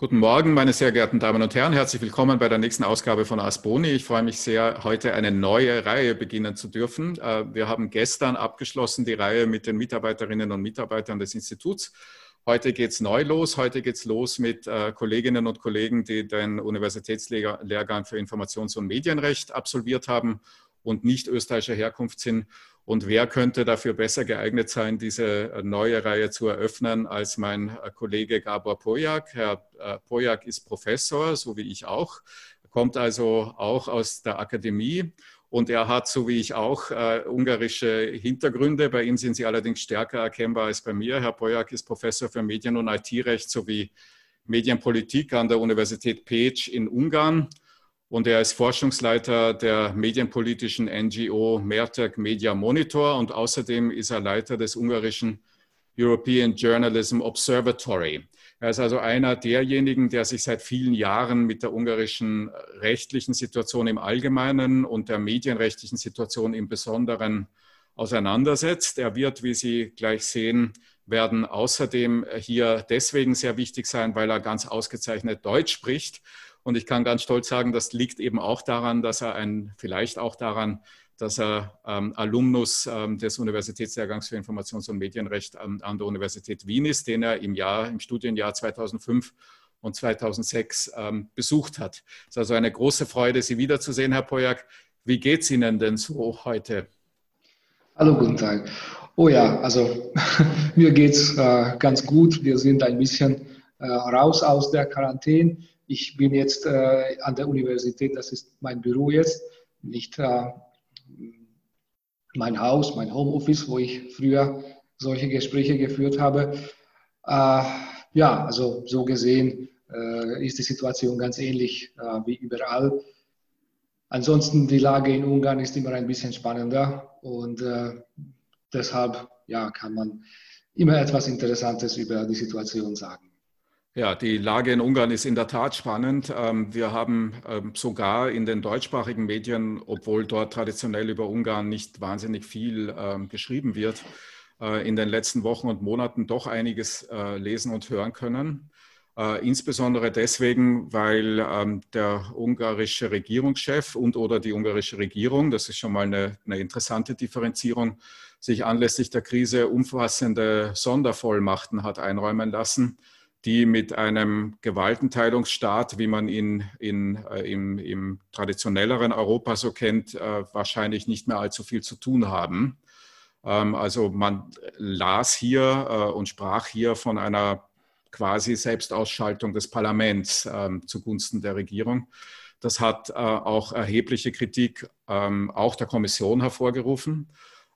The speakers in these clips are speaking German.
Guten Morgen, meine sehr geehrten Damen und Herren. Herzlich willkommen bei der nächsten Ausgabe von Asboni. Ich freue mich sehr, heute eine neue Reihe beginnen zu dürfen. Äh, wir haben gestern abgeschlossen die Reihe mit den Mitarbeiterinnen und Mitarbeitern des Instituts. Heute geht es neu los. Heute geht es los mit äh, Kolleginnen und Kollegen, die den Universitätslehrgang für Informations- und Medienrecht absolviert haben und nicht österreichischer Herkunft sind. Und wer könnte dafür besser geeignet sein, diese äh, neue Reihe zu eröffnen, als mein äh, Kollege Gabor Pojak? Herr äh, Pojak ist Professor, so wie ich auch, kommt also auch aus der Akademie. Und er hat, so wie ich auch, äh, ungarische Hintergründe. Bei ihm sind sie allerdings stärker erkennbar als bei mir. Herr Pojak ist Professor für Medien- und IT-Recht sowie Medienpolitik an der Universität Pécs in Ungarn und er ist Forschungsleiter der medienpolitischen NGO Mertek Media Monitor und außerdem ist er Leiter des ungarischen European Journalism Observatory. Er ist also einer derjenigen, der sich seit vielen Jahren mit der ungarischen rechtlichen Situation im Allgemeinen und der medienrechtlichen Situation im Besonderen auseinandersetzt. Er wird, wie Sie gleich sehen, werden außerdem hier deswegen sehr wichtig sein, weil er ganz ausgezeichnet Deutsch spricht und ich kann ganz stolz sagen, das liegt eben auch daran, dass er ein, vielleicht auch daran, dass er ähm, Alumnus ähm, des Universitätslehrgangs für Informations- und Medienrecht ähm, an der Universität Wien ist, den er im Jahr, im Studienjahr 2005 und 2006 ähm, besucht hat. Es ist also eine große Freude, Sie wiederzusehen, Herr Pojak. Wie geht es Ihnen denn so heute? Hallo, guten Tag. Oh ja, also mir geht es äh, ganz gut. Wir sind ein bisschen äh, raus aus der Quarantäne. Ich bin jetzt äh, an der Universität, das ist mein Büro jetzt, nicht äh, mein Haus, mein Homeoffice, wo ich früher solche Gespräche geführt habe. Äh, ja, also so gesehen äh, ist die Situation ganz ähnlich äh, wie überall. Ansonsten die Lage in Ungarn ist immer ein bisschen spannender und äh, deshalb ja, kann man immer etwas Interessantes über die Situation sagen. Ja, die Lage in Ungarn ist in der Tat spannend. Ähm, wir haben ähm, sogar in den deutschsprachigen Medien, obwohl dort traditionell über Ungarn nicht wahnsinnig viel ähm, geschrieben wird, äh, in den letzten Wochen und Monaten doch einiges äh, lesen und hören können. Äh, insbesondere deswegen, weil der ungarische Regierungschef und oder die ungarische Regierung, das ist schon mal eine, eine interessante Differenzierung, sich anlässlich der Krise umfassende Sondervollmachten hat einräumen lassen die mit einem Gewaltenteilungsstaat, wie man ihn in, äh, im, im, traditionelleren Europa so kennt, äh, wahrscheinlich nicht mehr allzu viel zu tun haben. Ähm, also man las hier äh, und sprach hier von einer quasi Selbstausschaltung des Parlaments ähm, zugunsten der Regierung. Das hat äh, auch erhebliche Kritik ähm, auch der Kommission hervorgerufen.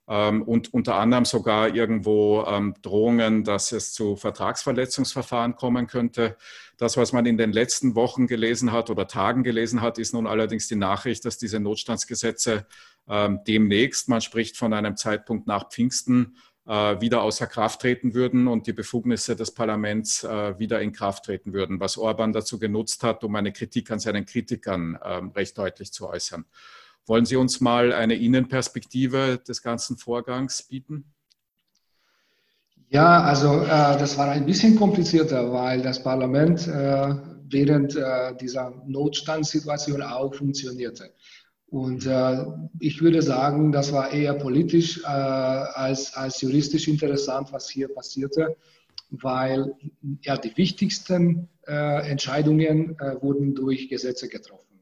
Ähm, und unter anderem sogar irgendwo ähm, Drohungen, dass es zu Vertragsverletzungsverfahren kommen könnte. Das, was man in den letzten Wochen gelesen hat oder Tagen gelesen hat, ist nun allerdings die Nachricht, dass diese Notstandsgesetze ähm, demnächst, man spricht von einem Zeitpunkt nach Pfingsten, äh, wieder außer Kraft treten würden und die Befugnisse des Parlaments äh, wieder in Kraft treten würden, was Orban dazu genutzt hat, um eine Kritik an seinen Kritikern recht deutlich zu äußern. Wollen Sie uns mal eine Innenperspektive des ganzen Vorgangs bieten? Ja, also äh, das war ein bisschen komplizierter, weil das Parlament äh, während äh, dieser Notstandssituation auch funktionierte. Und äh, ich würde sagen, das war eher politisch äh, als, als juristisch interessant, was hier passierte, weil ja, die wichtigsten äh, Entscheidungen wurden durch Gesetze getroffen.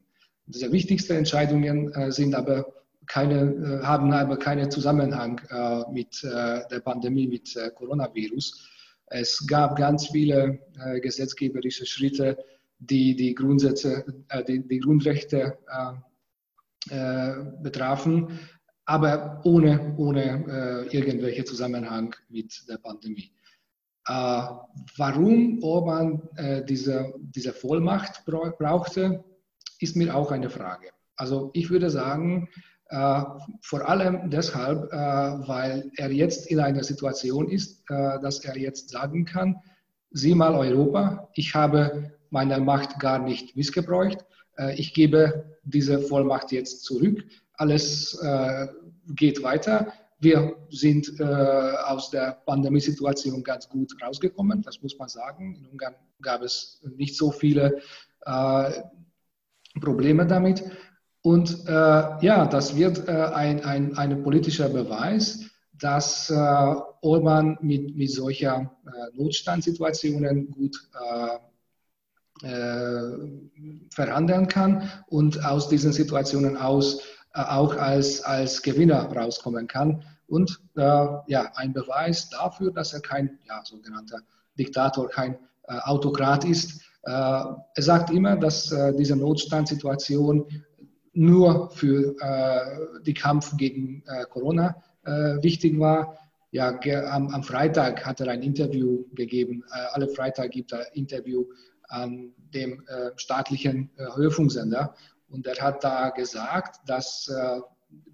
Diese wichtigsten Entscheidungen äh, sind aber keine, äh, haben aber keinen Zusammenhang äh, mit der Pandemie, mit Coronavirus. Es gab ganz viele gesetzgeberische Schritte, die die Grundsätze, die, die Grundrechte betrafen, aber ohne, ohne irgendwelche Zusammenhang mit der Pandemie. warum Orban diese, diese Vollmacht brauchte, ist mir auch eine Frage. Also ich würde sagen, äh, vor allem deshalb, äh, weil er jetzt in einer Situation ist, äh, dass er jetzt sagen kann, sieh mal Europa, ich habe meine Macht gar nicht missgebraucht, äh, ich gebe diese Vollmacht jetzt zurück, alles äh, geht weiter, wir sind äh, aus der Pandemiesituation ganz gut rausgekommen, das muss man sagen. In Ungarn gab es nicht so viele Probleme damit. Und äh, ja, das wird äh, ein, ein, ein politischer Beweis, dass äh, Orban mit, mit solcher äh, Notstandssituationen gut verhandeln kann und aus diesen Situationen aus auch als, als Gewinner rauskommen kann. Und äh, ja, ein Beweis dafür, dass er kein ja, sogenannter Diktator, kein äh, Autokrat ist. Äh, er sagt immer, dass äh, diese Notstandssituation nur für äh, den Kampf gegen Corona wichtig war. Ja, am, am, Freitag hat er ein Interview gegeben. alle Freitag gibt er ein Interview an dem staatlichen Hörfunksender. Und er hat da gesagt, dass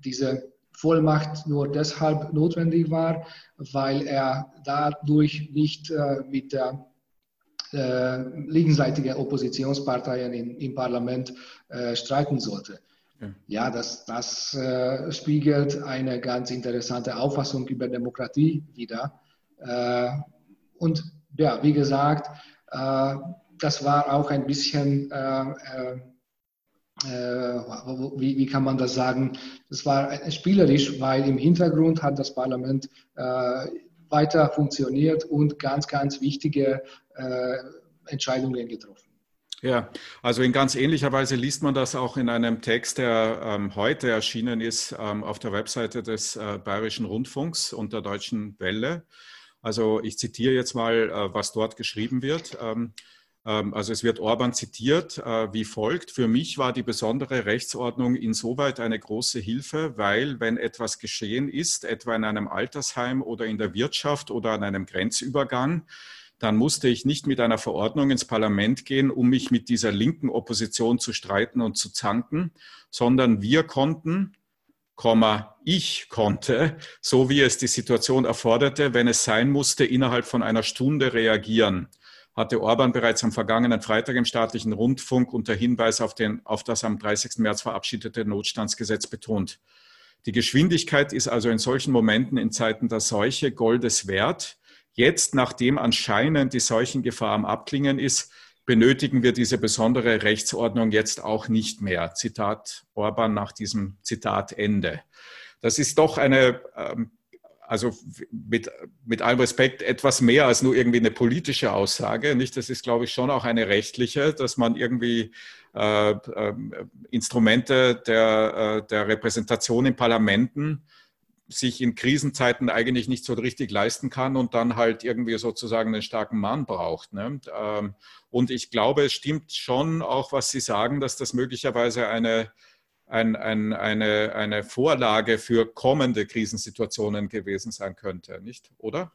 diese Vollmacht nur deshalb notwendig war, weil er dadurch nicht mit der äh, linksseitigen Oppositionsparteien in, im Parlament äh, streiten sollte. Ja, ja das, das äh, spiegelt eine ganz interessante Auffassung über Demokratie wider. Äh, und ja, wie gesagt, äh, das war auch ein bisschen äh, wie, wie, kann man das sagen? Das war spielerisch, weil im Hintergrund hat das Parlament weiter funktioniert und ganz, ganz wichtige äh, Entscheidungen getroffen. Ja, also in ganz ähnlicher Weise liest man das auch in einem Text, der ähm, heute erschienen ist ähm, auf der Webseite des äh, Bayerischen Rundfunks und der Deutschen Welle. Also ich zitiere jetzt mal, äh, was dort geschrieben wird. Ähm, also es wird Orban zitiert äh, wie folgt. Für mich war die besondere Rechtsordnung insoweit eine große Hilfe, weil wenn etwas geschehen ist, etwa in einem Altersheim oder in der Wirtschaft oder an einem Grenzübergang, dann musste ich nicht mit einer Verordnung ins Parlament gehen, um mich mit dieser linken Opposition zu streiten und zu zanken, sondern wir konnten, ich konnte, so wie es die Situation erforderte, wenn es sein musste, innerhalb von einer Stunde reagieren hatte Orban bereits am vergangenen Freitag im staatlichen Rundfunk unter Hinweis auf, den, auf das am 30. März verabschiedete Notstandsgesetz betont. Die Geschwindigkeit ist also in solchen Momenten in Zeiten der Seuche Goldes wert. Jetzt, nachdem anscheinend die Seuchengefahr am Abklingen ist, benötigen wir diese besondere Rechtsordnung jetzt auch nicht mehr. Zitat Orban nach diesem Zitat Ende. Das ist doch eine ähm, also mit, mit allem Respekt etwas mehr als nur irgendwie eine politische Aussage. Nicht, das ist, glaube ich, schon auch eine rechtliche, dass man irgendwie äh, äh, Instrumente der, äh, der Repräsentation in Parlamenten sich in Krisenzeiten eigentlich nicht so richtig leisten kann und dann halt irgendwie sozusagen einen starken Mann braucht. Ne? Ähm, und ich glaube, es stimmt schon auch, was Sie sagen, dass das möglicherweise eine ein, ein, eine, eine Vorlage für kommende Krisensituationen gewesen sein könnte, nicht? Oder?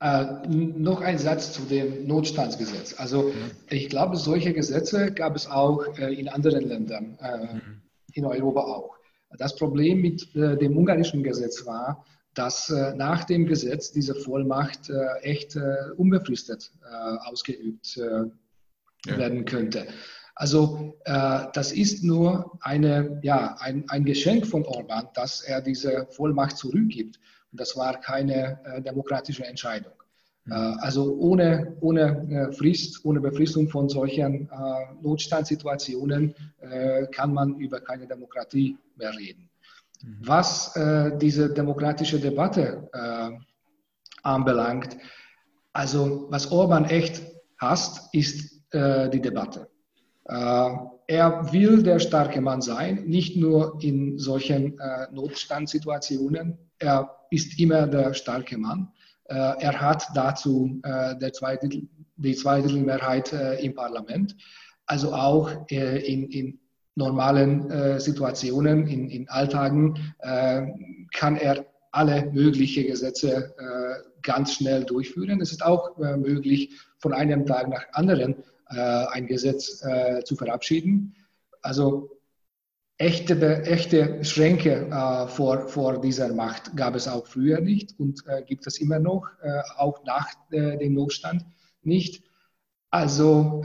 Ja. Äh, noch ein Satz zu dem Notstandsgesetz. Also ja. ich glaube, solche Gesetze gab es auch äh, in anderen Ländern, äh, mhm. in Europa auch. Das Problem mit äh, dem ungarischen Gesetz war, dass äh, nach dem Gesetz diese Vollmacht äh, echt unbefristet ausgeübt ja. werden könnte. Also äh, das ist nur eine, ja, ein, ein Geschenk von Orban, dass er diese Vollmacht zurückgibt. Und das war keine äh, demokratische Entscheidung. Mhm. Äh, also ohne, ohne äh, Frist, ohne Befristung von solchen äh, Notstandssituationen äh, kann man über keine Demokratie mehr reden. Mhm. Was diese demokratische Debatte anbelangt, also was Orban echt hasst, ist die Debatte. Äh, er will der starke Mann sein, nicht nur in solchen äh, Notstandssituationen. Er ist immer der starke Mann. Äh, er hat dazu zweite, die Zweidrittelmehrheit im Parlament. Also auch in, in normalen Situationen, in, in Alltagen, kann er alle möglichen Gesetze ganz schnell durchführen. Es ist auch möglich, von einem Tag nach anderen ein Gesetz äh, zu verabschieden. Also echte, echte Schränke äh, vor, vor dieser Macht gab es auch früher nicht und gibt es immer noch, auch nach dem Notstand nicht. Also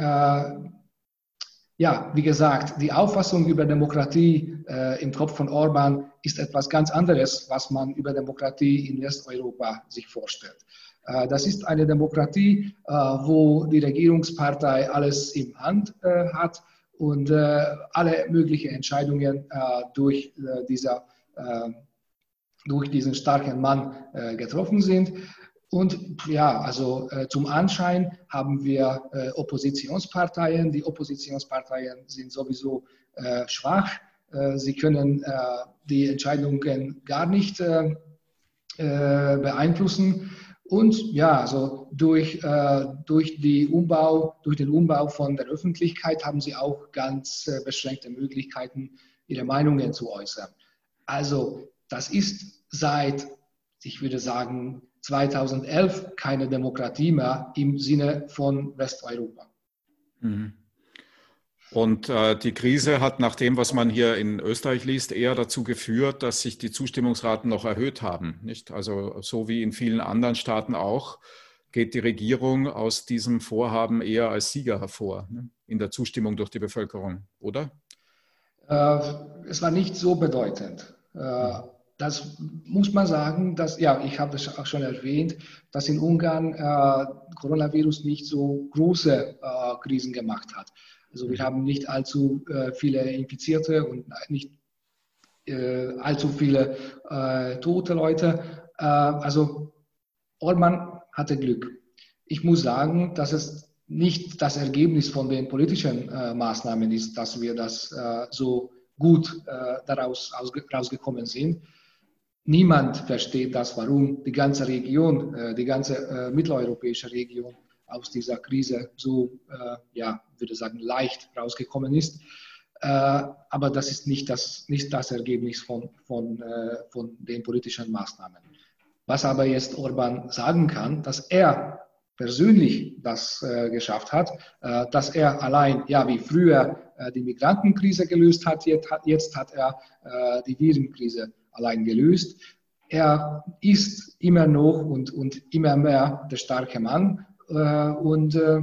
ja, wie gesagt, die Auffassung über Demokratie äh, im Kopf von Orban ist etwas ganz anderes, was man über Demokratie in Westeuropa sich vorstellt. Äh, das ist eine Demokratie, äh, wo die Regierungspartei alles im Hand äh, hat und alle möglichen Entscheidungen durch, dieser, durch diesen starken Mann getroffen sind. Und ja, also äh, zum Anschein haben wir äh, Oppositionsparteien. Die Oppositionsparteien sind sowieso äh, schwach. Sie können die Entscheidungen gar nicht beeinflussen. Und ja, also durch, durch, die Umbau, durch den Umbau von der Öffentlichkeit haben sie auch ganz beschränkte Möglichkeiten, ihre Meinungen zu äußern. Also das ist seit, ich würde sagen, 2011 keine Demokratie mehr im Sinne von Westeuropa. Mhm. Und äh, die Krise hat nach dem, was man hier in Österreich liest, eher dazu geführt, dass sich die Zustimmungsraten noch erhöht haben. Nicht? Also so wie in vielen anderen Staaten auch, geht die Regierung aus diesem Vorhaben eher als Sieger hervor ne? in der Zustimmung durch die Bevölkerung, oder? Äh, es war nicht so bedeutend. Äh, das muss man sagen, dass, ja, ich habe das auch schon erwähnt, dass in Ungarn äh, Coronavirus nicht so große äh, Krisen gemacht hat. Also wir haben nicht allzu äh, viele Infizierte und nicht äh, allzu viele äh, tote Leute. Äh, also Orban hatte Glück. Ich muss sagen, dass es nicht das Ergebnis von den politischen Maßnahmen ist, dass wir das so gut daraus rausgekommen sind niemand versteht das, warum die ganze Region, äh, die ganze äh, mitteleuropäische Region aus dieser Krise so, äh, ja, würde sagen, leicht rausgekommen ist. aber das ist nicht das, nicht das Ergebnis von, von, von den politischen Maßnahmen. Was aber jetzt Orban sagen kann, dass er persönlich das äh, geschafft hat, äh, dass er allein, ja, wie früher äh, die Migrantenkrise gelöst hat, jetzt, jetzt hat er die Virenkrise allein gelöst. Er ist immer noch und, und immer mehr der starke Mann äh, und äh,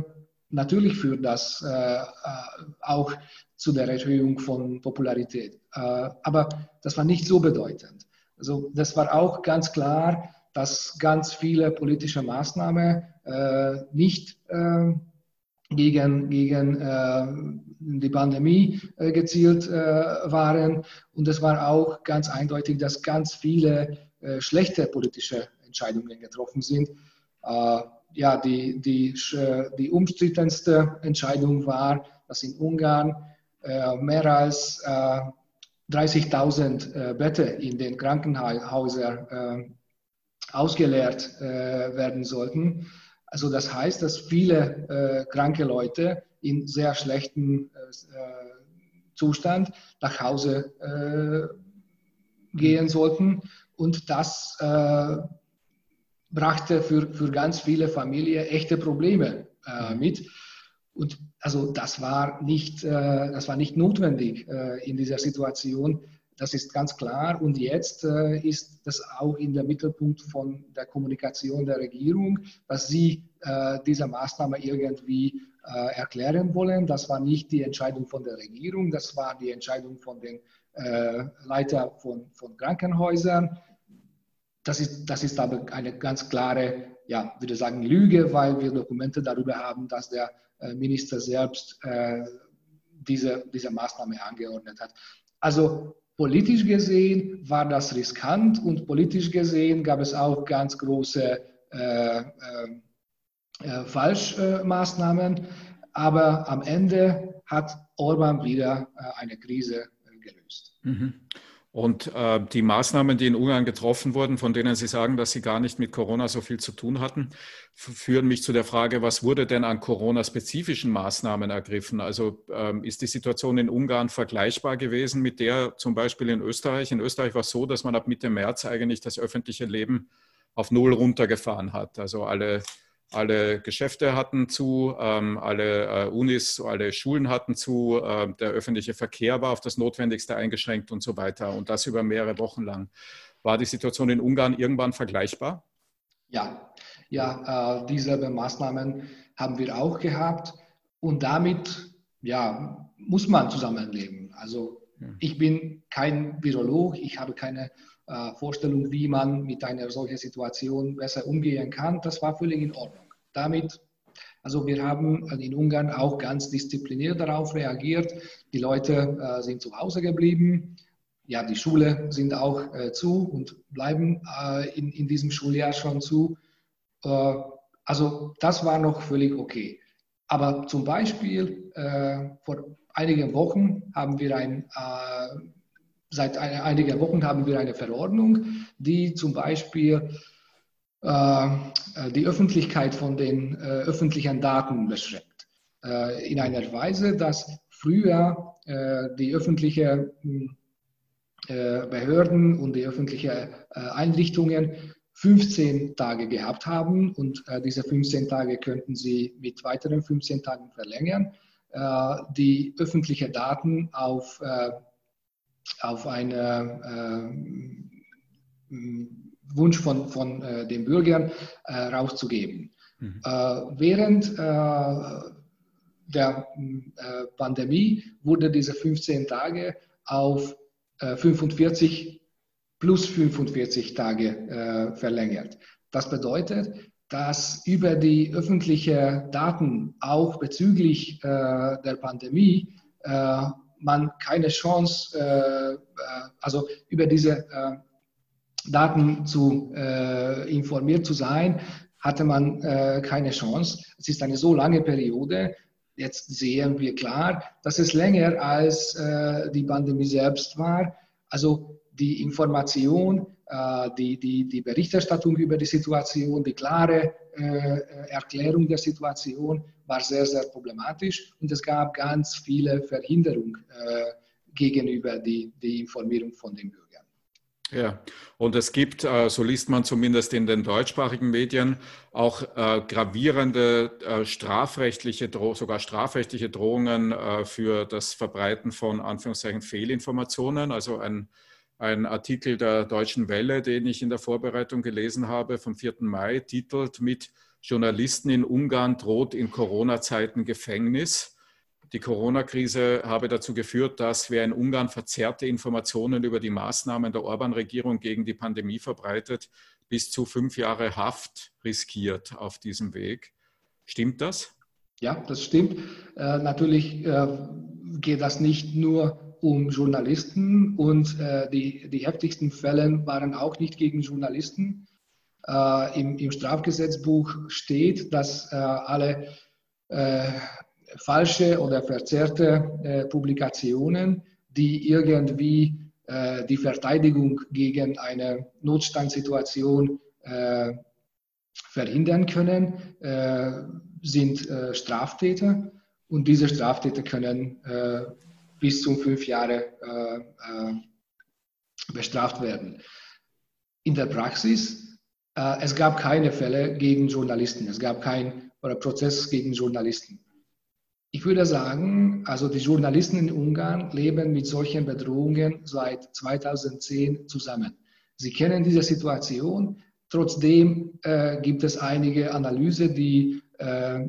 natürlich führt das äh, auch zu der Erhöhung von Popularität. aber das war nicht so bedeutend. Also das war auch ganz klar, dass ganz viele politische Maßnahmen nicht gegen, gegen äh, die Pandemie äh, gezielt äh, waren. Und es war auch ganz eindeutig, dass ganz viele äh, schlechte politische Entscheidungen getroffen sind. Äh, ja, die, die, äh, die umstrittenste Entscheidung war, dass in Ungarn mehr als 30.000 Betten in den Krankenhäusern ausgeleert werden sollten. Also das heißt, dass viele äh, kranke Leute in sehr schlechtem äh, Zustand nach Hause äh, gehen sollten. Und das äh, brachte für, für ganz viele Familien echte Probleme äh, mit. Und also das war nicht, äh, das war nicht notwendig in dieser Situation. Das ist ganz klar. Und jetzt äh, ist das auch in der Mittelpunkt von der Kommunikation der Regierung, dass sie äh, diese Maßnahme irgendwie äh, erklären wollen. Das war nicht die Entscheidung von der Regierung, das war die Entscheidung von den äh, Leitern von, von Krankenhäusern. Das ist, das ist aber eine ganz klare, ja, würde sagen, Lüge, weil wir Dokumente darüber haben, dass der äh, Minister selbst äh, diese, diese Maßnahme angeordnet hat. Also Politisch gesehen war das riskant und politisch gesehen gab es auch ganz große äh, äh, äh, Falschmaßnahmen. Aber am Ende hat Orban wieder äh, eine Krise gelöst. Mhm. Und äh, die Maßnahmen, die in Ungarn getroffen wurden, von denen Sie sagen, dass sie gar nicht mit Corona so viel zu tun hatten, führen mich zu der Frage, was wurde denn an Corona-spezifischen Maßnahmen ergriffen? Also ähm, ist die Situation in Ungarn vergleichbar gewesen mit der zum Beispiel in Österreich? In Österreich war es so, dass man ab Mitte März eigentlich das öffentliche Leben auf Null runtergefahren hat. Also alle alle Geschäfte hatten zu, ähm, alle äh, Unis, alle Schulen hatten zu, äh, der öffentliche Verkehr war auf das Notwendigste eingeschränkt und so weiter. Und das über mehrere Wochen lang. War die Situation in Ungarn irgendwann vergleichbar? Ja, ja, äh, dieselbe Maßnahmen haben wir auch gehabt. Und damit ja, muss man zusammenleben. Also ich bin kein Virolog, ich habe keine äh, Vorstellung, wie man mit einer solchen Situation besser umgehen kann. Das war völlig in Ordnung. Damit, also wir haben in Ungarn auch ganz diszipliniert darauf reagiert. Die Leute äh, sind zu Hause geblieben. Ja, die Schule sind auch äh, zu und bleiben äh, in, in diesem Schuljahr schon zu. Äh, also das war noch völlig okay. Aber zum Beispiel äh, vor einigen Wochen haben wir ein, äh, seit ein, einigen Wochen haben wir eine Verordnung, die zum Beispiel äh, die Öffentlichkeit von den äh, öffentlichen Daten beschränkt. Äh, in einer Weise, dass früher äh, die öffentlichen Behörden und die öffentlichen Einrichtungen 15 Tage gehabt haben und äh, diese 15 Tage könnten Sie mit weiteren 15 Tagen verlängern. Äh, die öffentlichen Daten auf, äh, auf einen äh, Wunsch von, von äh, den Bürgern äh, rauszugeben. Mhm. während der Pandemie wurde diese 15 Tage auf 45 plus 45 Tage äh, verlängert. Das bedeutet, dass über die öffentlichen Daten auch bezüglich äh, der Pandemie äh, man keine Chance, äh, äh, also über diese äh, Daten zu informiert zu sein, hatte man keine Chance. Es ist eine so lange Periode. Jetzt sehen wir klar, dass es länger als die Pandemie selbst war. Also die Information, äh, die, die, die Berichterstattung über die Situation, die klare äh, Erklärung der Situation war sehr, sehr problematisch und es gab ganz viele Verhinderungen äh, gegenüber die, die Informierung von den Bürgern. Ja, und es gibt, so liest man zumindest in den deutschsprachigen Medien, auch gravierende strafrechtliche, sogar strafrechtliche Drohungen für das Verbreiten von Anführungszeichen Fehlinformationen. Also ein ein Artikel der Deutschen Welle, den ich in der Vorbereitung gelesen habe, vom 4. Mai, titelt mit Journalisten in Ungarn droht in Corona-Zeiten Gefängnis. Die Corona-Krise habe dazu geführt, dass wer in Ungarn verzerrte Informationen über die Maßnahmen der Orban-Regierung gegen die Pandemie verbreitet, bis zu fünf Jahre Haft riskiert auf diesem Weg. Stimmt das? Ja, das stimmt. Äh, natürlich äh, geht das nicht nur um Journalisten und äh, die, die heftigsten Fälle waren auch nicht gegen Journalisten. Äh, im, im, Strafgesetzbuch steht, dass äh, alle äh, falsche oder verzerrte äh, Publikationen, die irgendwie äh, die Verteidigung gegen eine Notstandssituation verhindern können, sind Straftäter. Und diese Straftäter können bis zu fünf Jahre äh, äh, bestraft werden. In der Praxis, äh, es gab keine Fälle gegen Journalisten, es gab keinen Prozess gegen Journalisten. Ich würde sagen, also die Journalisten in Ungarn leben mit solchen Bedrohungen seit 2010 zusammen. Sie kennen diese Situation. Trotzdem äh, gibt es einige Analysen, die äh,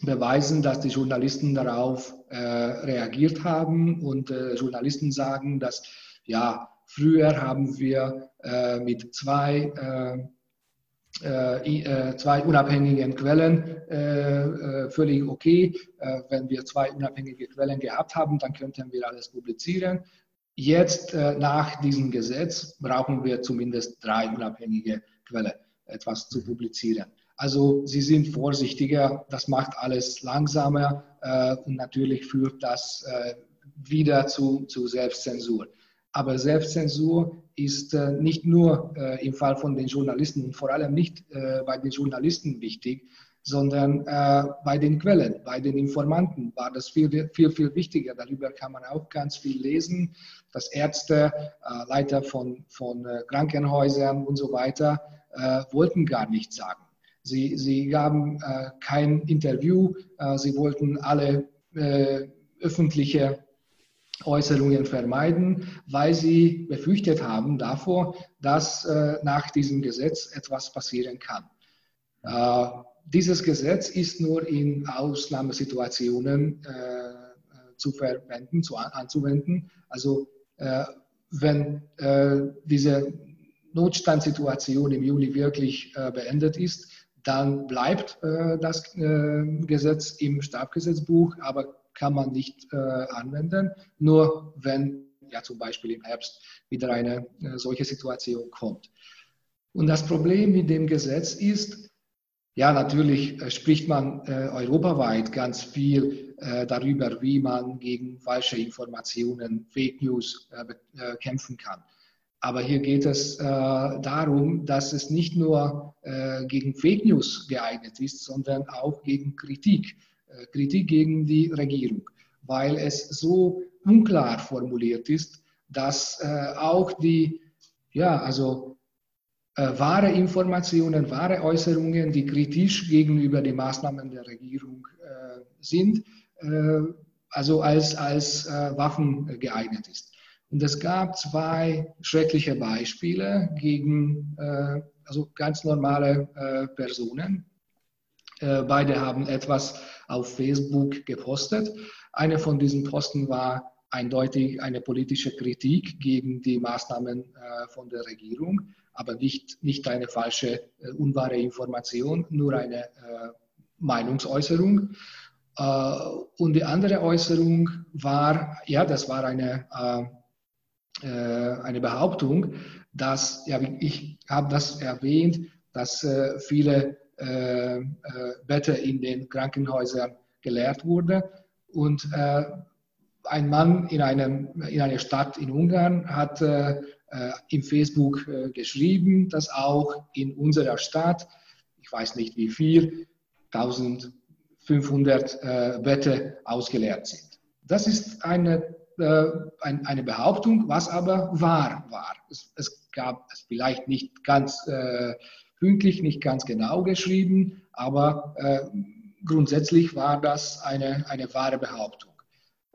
beweisen, dass die Journalisten darauf äh, reagiert haben und äh, Journalisten sagen, dass ja, früher haben wir äh, mit zwei, äh, zwei unabhängigen Quellen völlig okay. wenn wir zwei unabhängige Quellen gehabt haben, dann könnten wir alles publizieren. Jetzt nach diesem Gesetz brauchen wir zumindest drei unabhängige Quellen, etwas zu publizieren. Also sie sind vorsichtiger, das macht alles langsamer äh, und natürlich führt das äh, wieder zu, zu Selbstzensur. Aber Selbstzensur ist äh, nicht nur äh, im Fall von den Journalisten und vor allem nicht äh, bei den Journalisten wichtig, sondern bei den Quellen, bei den Informanten war das viel, viel, viel wichtiger. Darüber kann man auch ganz viel lesen, dass Ärzte, Leiter von, von Krankenhäusern und so weiter wollten gar nichts sagen Sie, sie gaben kein Interview, sie wollten alle öffentliche Äußerungen vermeiden, weil sie befürchtet haben davor, dass äh, nach diesem Gesetz etwas passieren kann. Äh, dieses Gesetz ist nur in Ausnahmesituationen äh, zu verwenden, zu, anzuwenden. Also äh, wenn äh, diese Notstandssituation im Juli wirklich äh, beendet ist, dann bleibt das Gesetz im Strafgesetzbuch, aber kann man nicht äh, anwenden, nur wenn ja zum Beispiel im Herbst wieder eine äh, solche Situation kommt. Und das Problem mit dem Gesetz ist, ja, natürlich äh, spricht man äh, europaweit ganz viel äh, darüber, wie man gegen falsche Informationen, Fake News kämpfen kann. Aber hier geht es äh, darum, dass es nicht nur äh, gegen Fake News geeignet ist, sondern auch gegen Kritik. Äh, Kritik gegen die Regierung, weil es so unklar formuliert ist, dass äh, auch die, ja, also äh, wahre Informationen, wahre Äußerungen, die kritisch gegenüber den Maßnahmen der Regierung äh, sind, also als, als Waffen geeignet ist. Und es gab zwei schreckliche Beispiele gegen äh, also ganz normale äh, Personen. Äh, beide haben etwas auf Facebook gepostet. Eine von diesen Posten war eindeutig eine politische Kritik gegen die Maßnahmen äh, von der Regierung, aber nicht, nicht eine falsche, äh, unwahre Information, nur eine äh, Meinungsäußerung. und die andere Äußerung war, ja, das war eine eine Behauptung, dass, ja, ich habe das erwähnt, dass viele äh, Betten in den Krankenhäusern geleert wurden und ein Mann in, einem, in einer Stadt in Ungarn hat äh, im Facebook äh, geschrieben, dass auch in unserer Stadt, ich weiß nicht wie viel, 1500 äh, Betten ausgeleert sind. Das ist eine äh, ein, eine Behauptung, was aber wahr war. Es, es gab es vielleicht nicht ganz äh, pünktlich, nicht ganz genau geschrieben, aber äh, grundsätzlich war das eine, eine wahre Behauptung.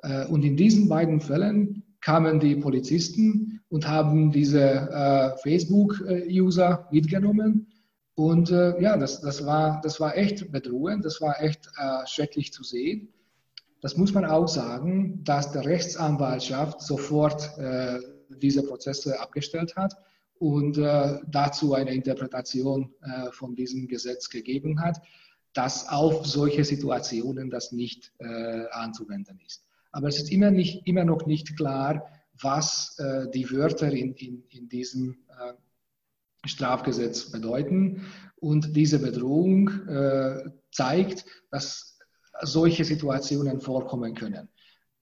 Äh, und in diesen beiden Fällen kamen die Polizisten und haben diese äh, Facebook-User mitgenommen. Und äh, ja, das, das, war, das war echt bedrohend, das war echt schrecklich zu sehen. Das muss man auch sagen, dass der Rechtsanwaltschaft sofort äh, diese Prozesse abgestellt hat und äh, dazu eine Interpretation äh, von diesem Gesetz gegeben hat, dass auf solche Situationen das nicht äh, anzuwenden ist. Aber es ist immer, nicht, immer noch nicht klar, was äh, die Wörter in, in, in diesem äh, Strafgesetz bedeuten. Und diese Bedrohung zeigt, dass solche Situationen vorkommen können.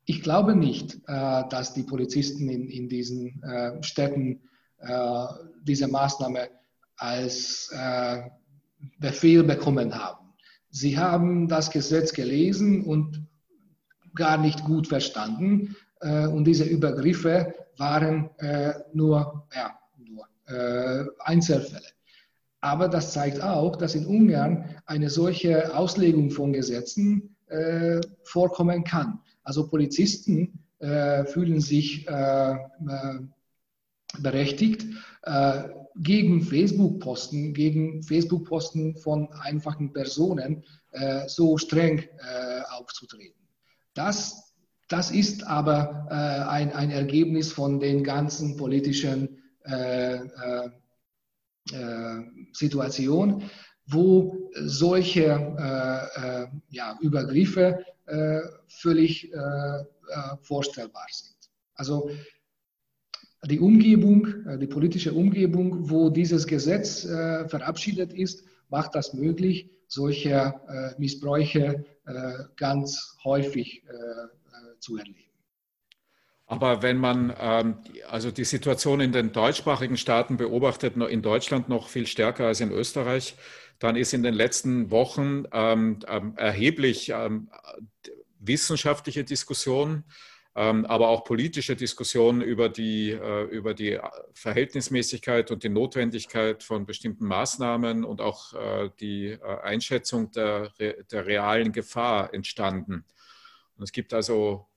Ich glaube nicht, äh, dass die Polizisten in, in diesen äh, Städten äh, diese Maßnahme als Befehl bekommen haben. Sie haben das Gesetz gelesen und gar nicht gut verstanden. und diese Übergriffe waren nur, ja, nur Einzelfälle. Aber das zeigt auch, dass in Ungarn eine solche Auslegung von Gesetzen äh, vorkommen kann. Also Polizisten äh, fühlen sich äh, äh berechtigt, äh, gegen Facebook-Posten, gegen Facebook-Posten von einfachen Personen äh, so streng aufzutreten. Das, das ist aber ein, ein Ergebnis von den ganzen politischen äh, Situation, wo solche äh, äh, ja, Übergriffe völlig vorstellbar sind. Also die Umgebung, die politische Umgebung, wo dieses Gesetz verabschiedet ist, macht das möglich, solche Missbräuche ganz häufig zu erleben. Aber wenn man ähm, also die Situation in den deutschsprachigen Staaten beobachtet, in Deutschland noch viel stärker als in Österreich, dann ist in den letzten Wochen ähm, ähm, erheblich ähm, wissenschaftliche Diskussion, ähm, aber auch politische Diskussion über die, äh, über die Verhältnismäßigkeit und die Notwendigkeit von bestimmten Maßnahmen und auch äh, die äh, Einschätzung der, der realen Gefahr entstanden. Und es gibt also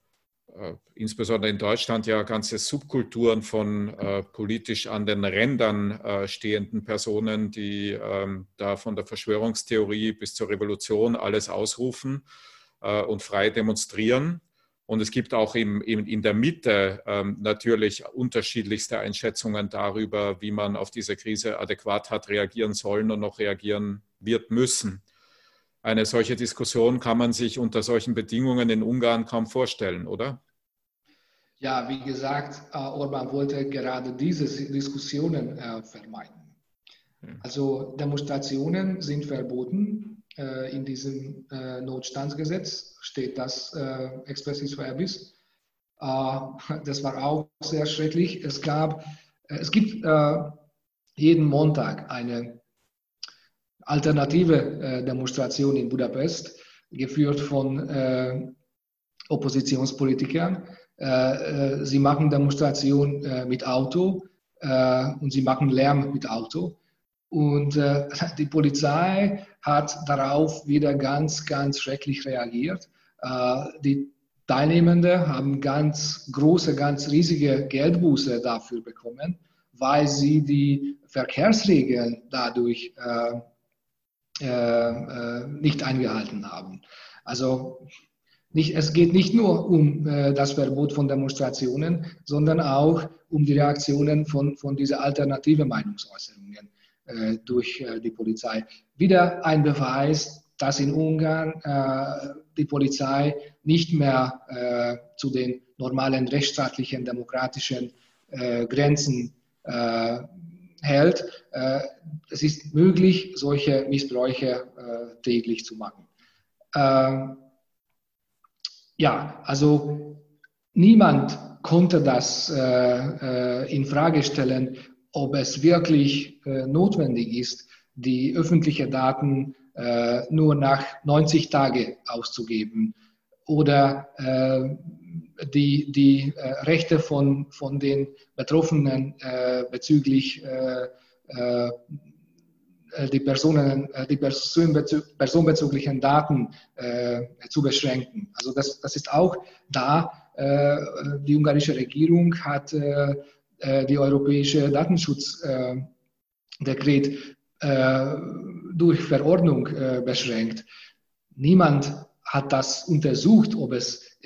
äh, insbesondere in Deutschland ja ganze Subkulturen von äh, politisch an den Rändern äh, stehenden Personen, die ähm, da von der Verschwörungstheorie bis zur Revolution alles ausrufen äh, und frei demonstrieren. Und es gibt auch im, im, in der Mitte ähm, natürlich unterschiedlichste Einschätzungen darüber, wie man auf diese Krise adäquat hat reagieren sollen und noch reagieren wird müssen. Eine solche Diskussion kann man sich unter solchen Bedingungen in Ungarn kaum vorstellen, oder? Ja, wie gesagt, äh, Orban wollte gerade diese Diskussionen äh, vermeiden. Also Demonstrationen sind verboten. Äh, in diesem Notstandsgesetz steht das expressis verbis. Das war auch sehr schrecklich. Es gab, es gibt jeden Montag eine alternative Demonstration in Budapest, geführt von Oppositionspolitikern äh, äh, sie machen Demonstration äh, mit Auto und sie machen Lärm mit Auto. Und die Polizei hat darauf wieder ganz, ganz schrecklich reagiert. die Teilnehmenden haben ganz große, ganz riesige Geldbuße dafür bekommen, weil sie die Verkehrsregeln dadurch äh, äh, nicht eingehalten haben. Also nicht, es geht nicht nur um äh, das Verbot von Demonstrationen, sondern auch um die Reaktionen von, von diesen alternativen Meinungsäußerungen äh, durch äh, die Polizei. Wieder ein Beweis, dass in Ungarn äh, die Polizei nicht mehr äh, zu den normalen rechtsstaatlichen, demokratischen äh, Grenzen hält. es ist möglich, solche Missbräuche täglich zu machen. Ähm, ja, also niemand konnte das äh, äh, in Frage stellen, ob es wirklich äh, notwendig ist, die öffentlichen Daten äh, nur nach 90 Tagen auszugeben oder äh, die, die äh, Rechte von, von den Betroffenen bezüglich äh, die, Personen, äh, die personenbezüglichen Daten äh, zu beschränken. Also das, das ist auch da. die ungarische Regierung hat die europäische Datensschutzdekret durch Verordnung beschränkt. Niemand hat das untersucht, ob es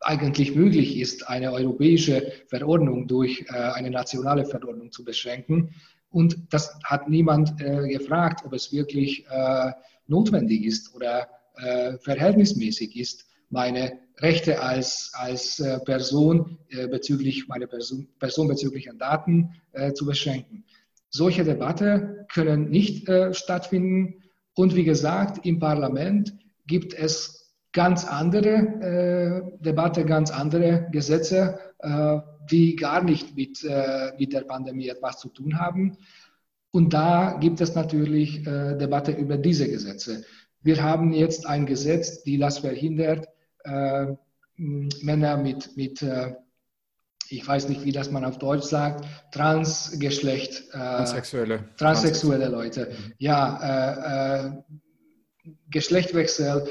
eigentlich möglich ist, eine europäische Verordnung durch eine nationale Verordnung zu beschränken. Und das hat niemand äh, gefragt, ob es wirklich äh, notwendig ist oder äh, verhältnismäßig ist, meine Rechte als, als äh, Person äh, bezüglich meiner Person, personenbezüglichen Daten äh, zu beschränken. Solche Debatten können nicht stattfinden. Und wie gesagt, im Parlament gibt es ganz andere Debatte, ganz andere Gesetze die gar nicht mit, äh, mit der Pandemie etwas zu tun haben. Und da gibt es natürlich äh, Debatte über diese Gesetze. Wir haben jetzt ein Gesetz, die das verhindert, äh, Männer mit, mit äh, ich weiß nicht, wie das man auf Deutsch sagt, Transgeschlecht, äh, transsexuelle. transsexuelle Leute, mhm. ja, äh, Geschlechtwechsel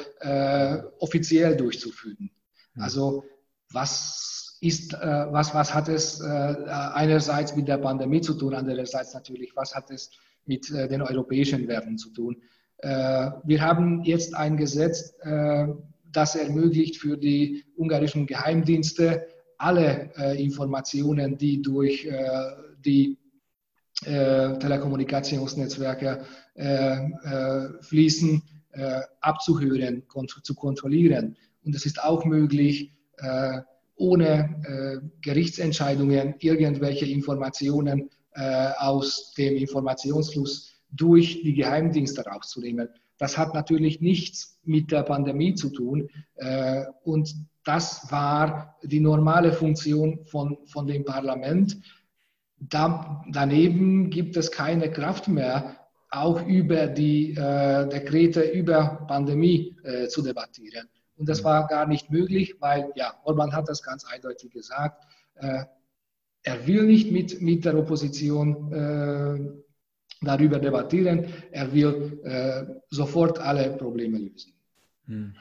offiziell durchzuführen. Mhm. Also was ist, äh, was, was hat es äh, einerseits mit der Pandemie zu tun, andererseits natürlich, was hat es mit äh, den europäischen Werten zu tun. Äh, wir haben jetzt ein Gesetz, äh, das ermöglicht für die ungarischen Geheimdienste alle äh, Informationen, die durch die Telekommunikationsnetzwerke fließen, abzuhören, kont zu kontrollieren. Und es ist auch möglich, ohne äh, Gerichtsentscheidungen irgendwelche Informationen äh, aus dem Informationsfluss durch die Geheimdienste rauszunehmen. Das hat natürlich nichts mit der Pandemie zu tun. Äh, und das war die normale Funktion von, von dem Parlament. Da, daneben gibt es keine Kraft mehr, auch über die äh, Dekrete über Pandemie äh, zu debattieren. Und das war gar nicht möglich, weil ja, Orban hat das ganz eindeutig gesagt. Äh, er will nicht mit, mit der Opposition äh, darüber debattieren. Er will äh, sofort alle Probleme lösen. Mhm.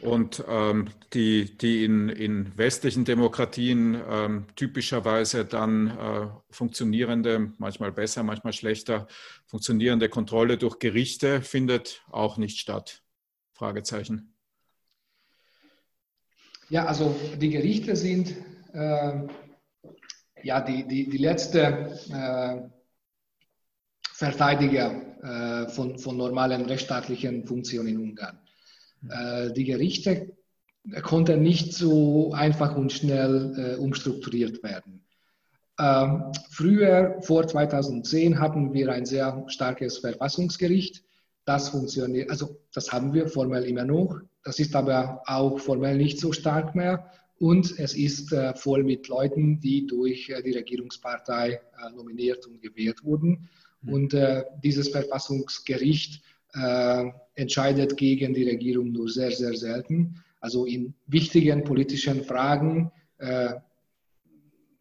Und ähm, die, die in, in westlichen Demokratien ähm, typischerweise dann äh, funktionierende, manchmal besser, manchmal schlechter, funktionierende Kontrolle durch Gerichte findet auch nicht statt. Fragezeichen. Ja, also die Gerichte sind äh, ja die, die, die letzte äh, Verteidiger äh, von, von normalen rechtsstaatlichen Funktionen in Ungarn. Äh, die Gerichte konnten nicht so einfach und schnell äh, umstrukturiert werden. Ähm, früher, vor 2010, hatten wir ein sehr starkes Verfassungsgericht. Das funktioniert, also das haben wir formell immer noch. Das ist aber auch formell nicht so stark mehr. Und es ist äh, voll mit Leuten, die durch äh, die Regierungspartei äh, nominiert und gewählt wurden. Mhm. Und äh, dieses Verfassungsgericht äh, entscheidet gegen die Regierung nur sehr, sehr selten. Also in wichtigen politischen Fragen äh,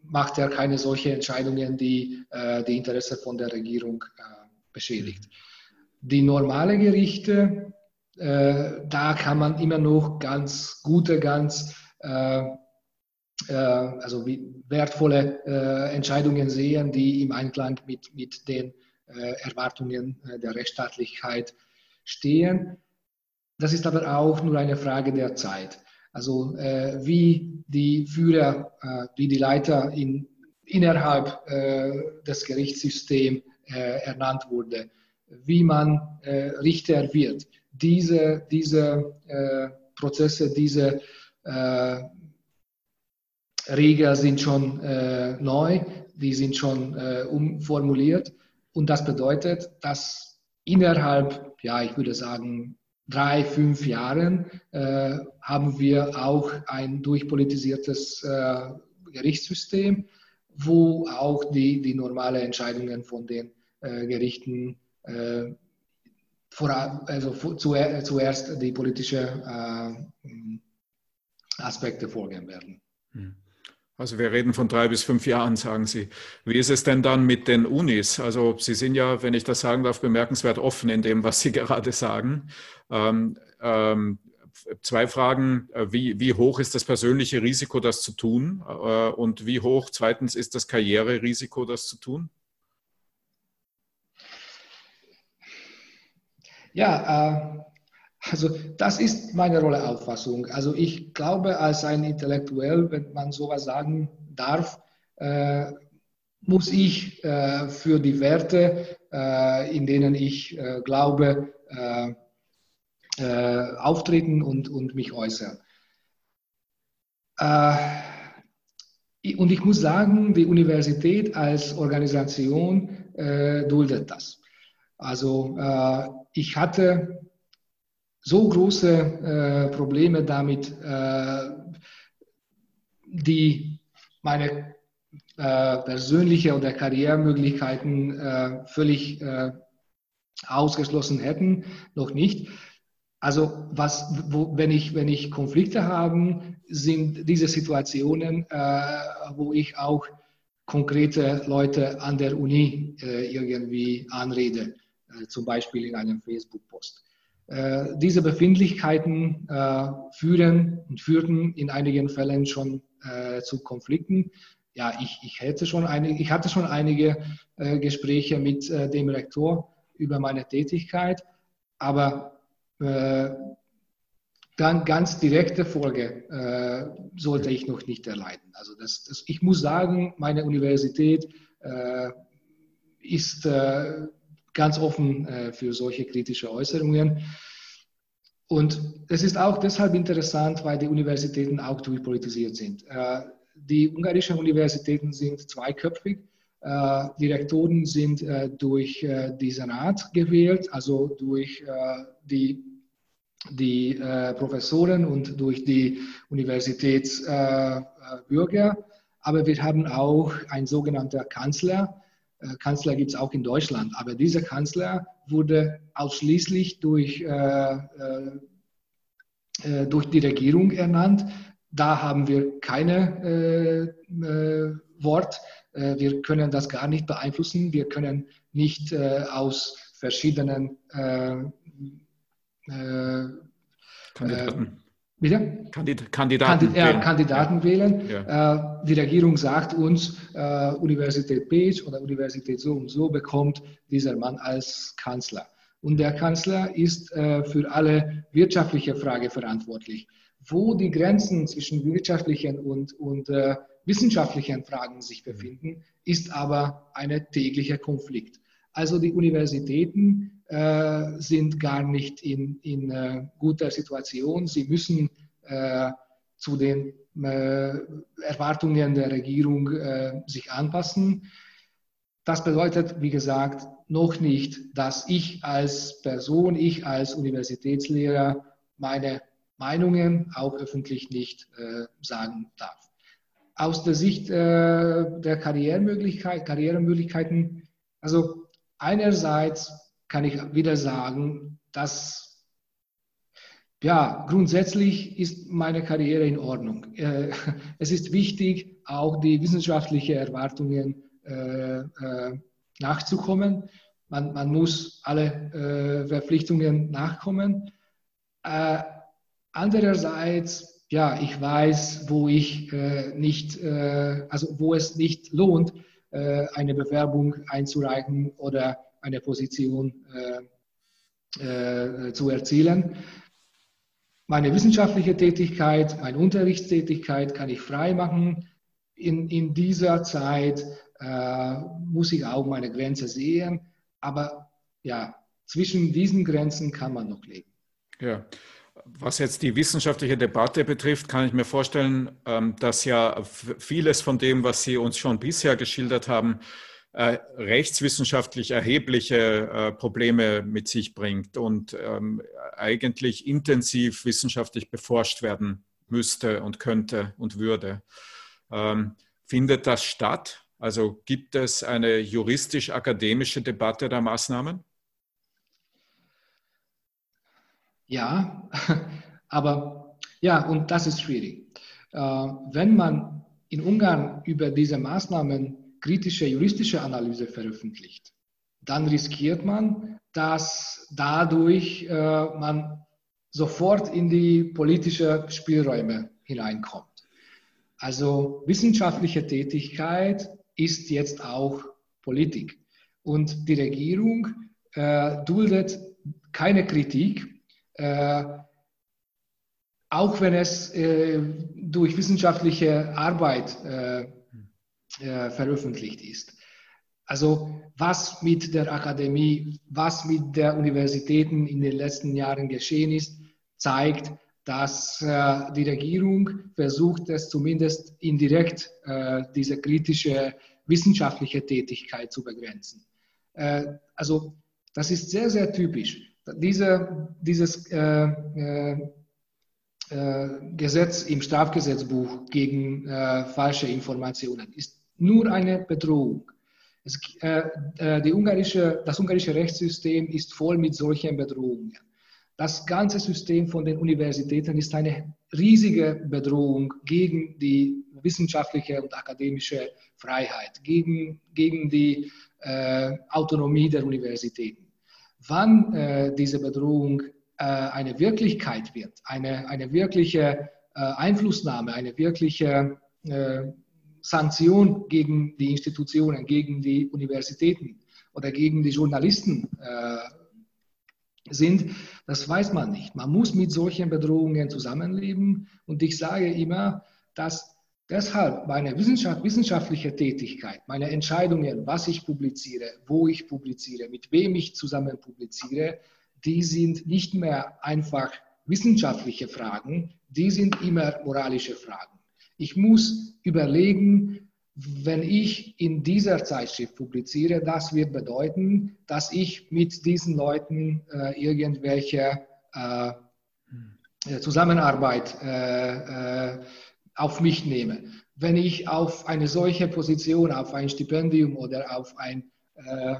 macht er keine solche Entscheidungen, die äh, die Interessen von der Regierung äh, beschädigt. Die normale Gerichte, äh, da kann man immer noch ganz gute, ganz also wertvolle Entscheidungen sehen, die im Einklang mit, mit den Erwartungen der Rechtsstaatlichkeit stehen. Das ist aber auch nur eine Frage der Zeit. Also äh, wie die Führer, äh, wie die Leiter in, innerhalb äh, des Gerichtssystems äh, ernannt wurde, wie man äh, Richter wird. Diese, diese äh, Prozesse, diese Regeln sind schon neu, die sind schon umformuliert. Und das bedeutet, dass innerhalb, ja, ich würde sagen, drei, fünf Jahren äh, haben wir auch ein durchpolitisiertes äh, Gerichtssystem, wo auch die, die normalen Entscheidungen von den äh, Gerichten äh, vor, also zu, zuerst die politischen äh, Aspekte vorgehen werden. Hm. Also wir reden von drei bis fünf Jahren, sagen Sie. Wie ist es denn dann mit den Unis? Also Sie sind ja, wenn ich das sagen darf, bemerkenswert offen in dem, was Sie gerade sagen. Ähm, ähm, zwei Fragen. Wie, wie, hoch ist das persönliche Risiko, das zu tun? Äh, und wie hoch zweitens ist das Karriererisiko, das zu tun? Ja, äh, also das ist meine Rolle Auffassung. Also ich glaube, als ein Intellektuell, wenn man sowas sagen darf, äh, muss ich äh, für die Werte, äh, in denen ich äh, glaube, äh, äh, auftreten und, und mich äußern. und ich muss sagen, die Universität als Organisation duldet das. Also ich hatte so große äh, Probleme damit, äh, die meine äh, persönliche oder Karrieremöglichkeiten äh, völlig äh, ausgeschlossen hätten, noch nicht. Also was, wo, wenn, ich, wenn ich Konflikte habe, sind diese Situationen, äh, wo ich auch konkrete Leute an der Uni irgendwie anrede, zum Beispiel in einem Facebook-Post. Äh, diese Befindlichkeiten äh, führen und führten in einigen Fällen schon äh, zu Konflikten. Ja, ich, ich, hätte schon einige, ich hatte schon einige äh, Gespräche mit äh, dem Rektor über meine Tätigkeit, aber dann ganz direkte Folge sollte ich noch nicht erleiden. Also das, das, ich muss sagen, meine Universität ist ganz offen äh, für solche kritische Äußerungen. Und es ist auch deshalb interessant, weil die Universitäten auch durchpolitisiert sind. Äh, die ungarischen Universitäten sind zweiköpfig. Äh, die Rektoren sind durch äh, die Senat gewählt, also durch die, die Professoren und durch die Universitätsbürger. Aber wir haben auch einen sogenannten Kanzler, Kanzler gibt es auch in Deutschland, aber dieser Kanzler wurde ausschließlich durch, äh, äh, äh durch die Regierung ernannt. Da haben wir keine äh, äh, Wort. wir können das gar nicht beeinflussen. Wir können nicht aus verschiedenen Kandidaten Bitte? Kandid Kandidaten, Kandid wählen. Kandidaten ja. wählen. Ja. Äh, die Regierung sagt uns, äh, Universität Page oder Universität so und so bekommt dieser Mann als Kanzler. Und der Kanzler ist äh, für alle wirtschaftliche Fragen verantwortlich. Wo die Grenzen zwischen wirtschaftlichen und, und wissenschaftlichen Fragen sich befinden, ist aber ein täglicher Konflikt. Also die Universitäten äh, sind gar nicht in, in äh, guter Situation. Sie müssen äh, zu den äh, Erwartungen der Regierung äh, sich anpassen. Das bedeutet, wie gesagt, noch nicht, dass ich als Person, ich als Universitätslehrer meine Meinungen auch öffentlich nicht sagen darf. Aus der Sicht der Karrieremöglichkeit, Karrieremöglichkeiten, also einerseits kann ich wieder sagen, dass ja, grundsätzlich ist meine Karriere in Ordnung. Äh, es ist wichtig, auch die wissenschaftlichen Erwartungen äh, äh, nachzukommen. Man, man, muss alle Verpflichtungen nachkommen. andererseits, ja, ich weiß, wo ich nicht, also wo es nicht lohnt, eine Bewerbung einzureichen oder eine Position zu erzielen. Meine wissenschaftliche Tätigkeit, meine Unterrichtstätigkeit kann ich frei machen. In, in dieser Zeit äh, muss ich auch meine Grenze sehen. Aber ja, zwischen diesen Grenzen kann man noch leben. Ja. Was jetzt die wissenschaftliche Debatte betrifft, kann ich mir vorstellen, ähm, dass ja vieles von dem, was Sie uns schon bisher geschildert haben, äh, rechtswissenschaftlich erhebliche äh, Probleme mit sich bringt und ähm, eigentlich intensiv wissenschaftlich beforscht werden müsste und könnte und würde. Ähm, findet das statt? Also gibt es eine juristisch-akademische Debatte der Maßnahmen? Ja, aber ja, und das ist schwierig. Äh, wenn man in Ungarn über diese Maßnahmen kritische juristische Analyse veröffentlicht, dann riskiert man, dass dadurch äh, man sofort in die politische Spielräume hineinkommt. Also wissenschaftliche Tätigkeit ist jetzt auch Politik. Und die Regierung äh, duldet keine Kritik, äh, auch wenn es äh, durch wissenschaftliche Arbeit äh, veröffentlicht ist. Also was mit der Akademie, was mit der Universitäten in den letzten Jahren geschehen ist, zeigt, dass äh, die Regierung versucht, es zumindest indirekt äh, diese kritische wissenschaftliche Tätigkeit zu begrenzen. Äh, also das ist sehr, sehr typisch. Diese, dieses äh, äh, Gesetz im Strafgesetzbuch gegen falsche Informationen ist nur eine Bedrohung. Es, äh, äh, ungarische, das ungarische Rechtssystem ist voll mit solchen Bedrohungen. Das ganze System von den Universitäten ist eine riesige Bedrohung gegen die wissenschaftliche und akademische Freiheit, gegen, gegen die äh, Autonomie der Universitäten. Wann äh, diese Bedrohung äh, eine Wirklichkeit wird, eine, eine wirkliche äh, Einflussnahme, eine wirkliche Sanktion gegen die Institutionen, gegen die Universitäten oder gegen die Journalisten äh, sind, das weiß man nicht. Man muss mit solchen Bedrohungen zusammenleben. Und ich sage immer, dass deshalb meine Wissenschaft, wissenschaftliche Tätigkeit, meine Entscheidungen, was ich publiziere, wo ich publiziere, mit wem ich zusammen publiziere, die sind nicht mehr einfach wissenschaftliche Fragen, die sind immer moralische Fragen. Ich muss überlegen, wenn ich in dieser Zeitschrift publiziere, das wird bedeuten, dass ich mit diesen Leuten äh, irgendwelche äh, hm. Zusammenarbeit äh, äh, auf mich nehme. Wenn ich auf eine solche Position, auf ein Stipendium oder auf ein äh, äh,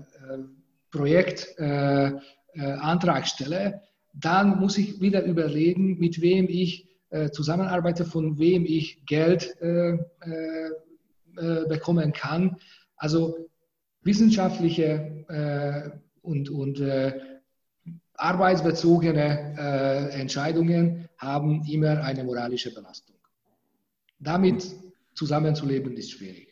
Projekt Antrag stelle, dann muss ich wieder überlegen, mit wem ich äh, zusammenarbeite, von wem ich Geld äh, äh, äh bekommen kann. Also wissenschaftliche und, und arbeitsbezogene Entscheidungen haben immer eine moralische Belastung. Damit zusammenzuleben ist schwierig.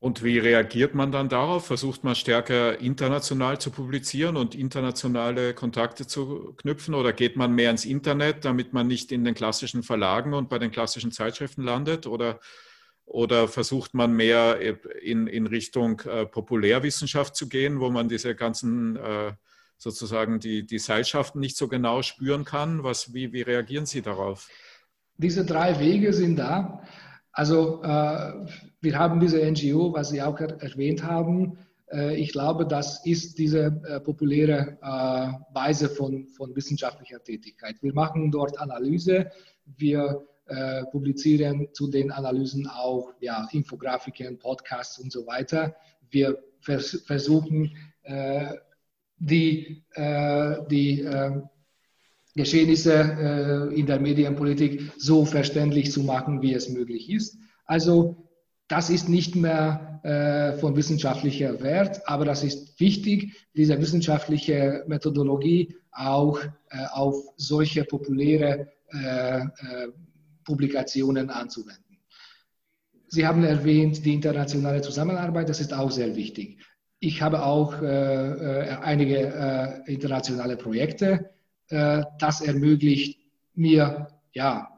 Und wie reagiert man dann darauf? Versucht man stärker international zu publizieren und internationale Kontakte zu knüpfen oder geht man mehr ins Internet, damit man nicht in den klassischen Verlagen und bei den klassischen Zeitschriften landet? Oder, oder versucht man mehr in, in Richtung äh, Populärwissenschaft zu gehen, wo man diese ganzen äh, sozusagen die, die Seilschaften nicht so genau spüren kann? Was, wie, wie reagieren Sie darauf? Diese drei Wege sind da. Also äh, wir haben diese NGO, was Sie auch er erwähnt haben. Äh, ich glaube, das ist diese äh, populäre äh, Weise von, von wissenschaftlicher Tätigkeit. Wir machen dort Analyse, wir äh, publizieren zu den Analysen auch ja, Infografiken, Podcasts und so weiter. Wir vers versuchen, äh, die, die Geschehnisse äh, in der Medienpolitik so verständlich zu machen, wie es möglich ist. Also das ist nicht mehr äh, von wissenschaftlicher Wert, aber das ist wichtig, diese wissenschaftliche Methodologie auch äh, auf solche populäre Publikationen anzuwenden. Sie haben erwähnt, die internationale Zusammenarbeit, das ist auch sehr wichtig. Ich habe auch einige internationale Projekte äh, das ermöglicht mir, ja,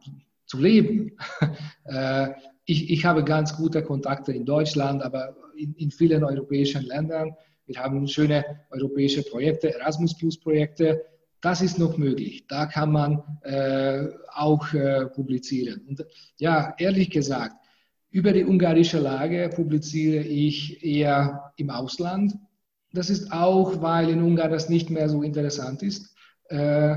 zu leben. äh, ich, ich habe ganz gute Kontakte in Deutschland, aber in, in vielen europäischen Ländern. Wir haben schöne europäische Projekte, Erasmus Plus Projekte. Das ist noch möglich. Da kann man äh, auch äh, publizieren. Und ja, ehrlich gesagt, über die ungarische Lage publiziere ich eher im Ausland. Das ist auch, weil in Ungarn das nicht mehr so interessant ist. Äh,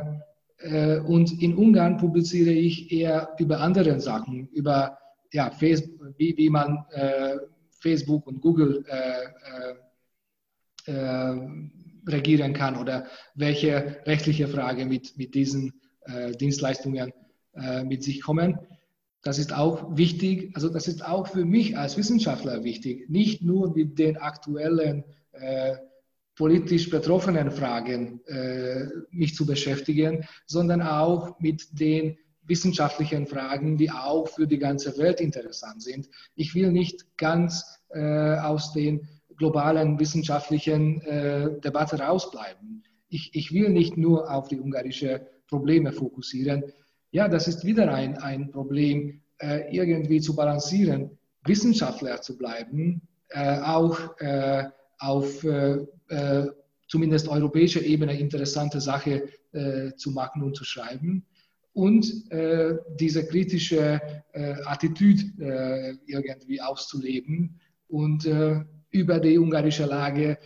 äh, und in Ungarn publiziere ich eher über andere Sachen, über ja, Facebook, wie, wie man äh, Facebook und Google regieren kann oder welche rechtliche Frage mit, mit diesen Dienstleistungen mit sich kommen. Das ist auch wichtig, also das ist auch für mich als Wissenschaftler wichtig, nicht nur mit den aktuellen äh, politisch betroffenen Fragen äh, mich zu beschäftigen, sondern auch mit den wissenschaftlichen Fragen, die auch für die ganze Welt interessant sind. Ich will nicht ganz äh, aus den globalen wissenschaftlichen äh, Debatte rausbleiben. Ich, ich will nicht nur auf die ungarische Probleme fokussieren. Ja, das ist wieder ein, ein Problem, äh, irgendwie zu balancieren, Wissenschaftler zu bleiben, äh, auch äh, auf äh, äh, zumindest europäischer Ebene interessante Sache äh, zu machen und zu schreiben. Und äh, diese kritische äh, Attitüde äh, irgendwie auszuleben und über die ungarische Lage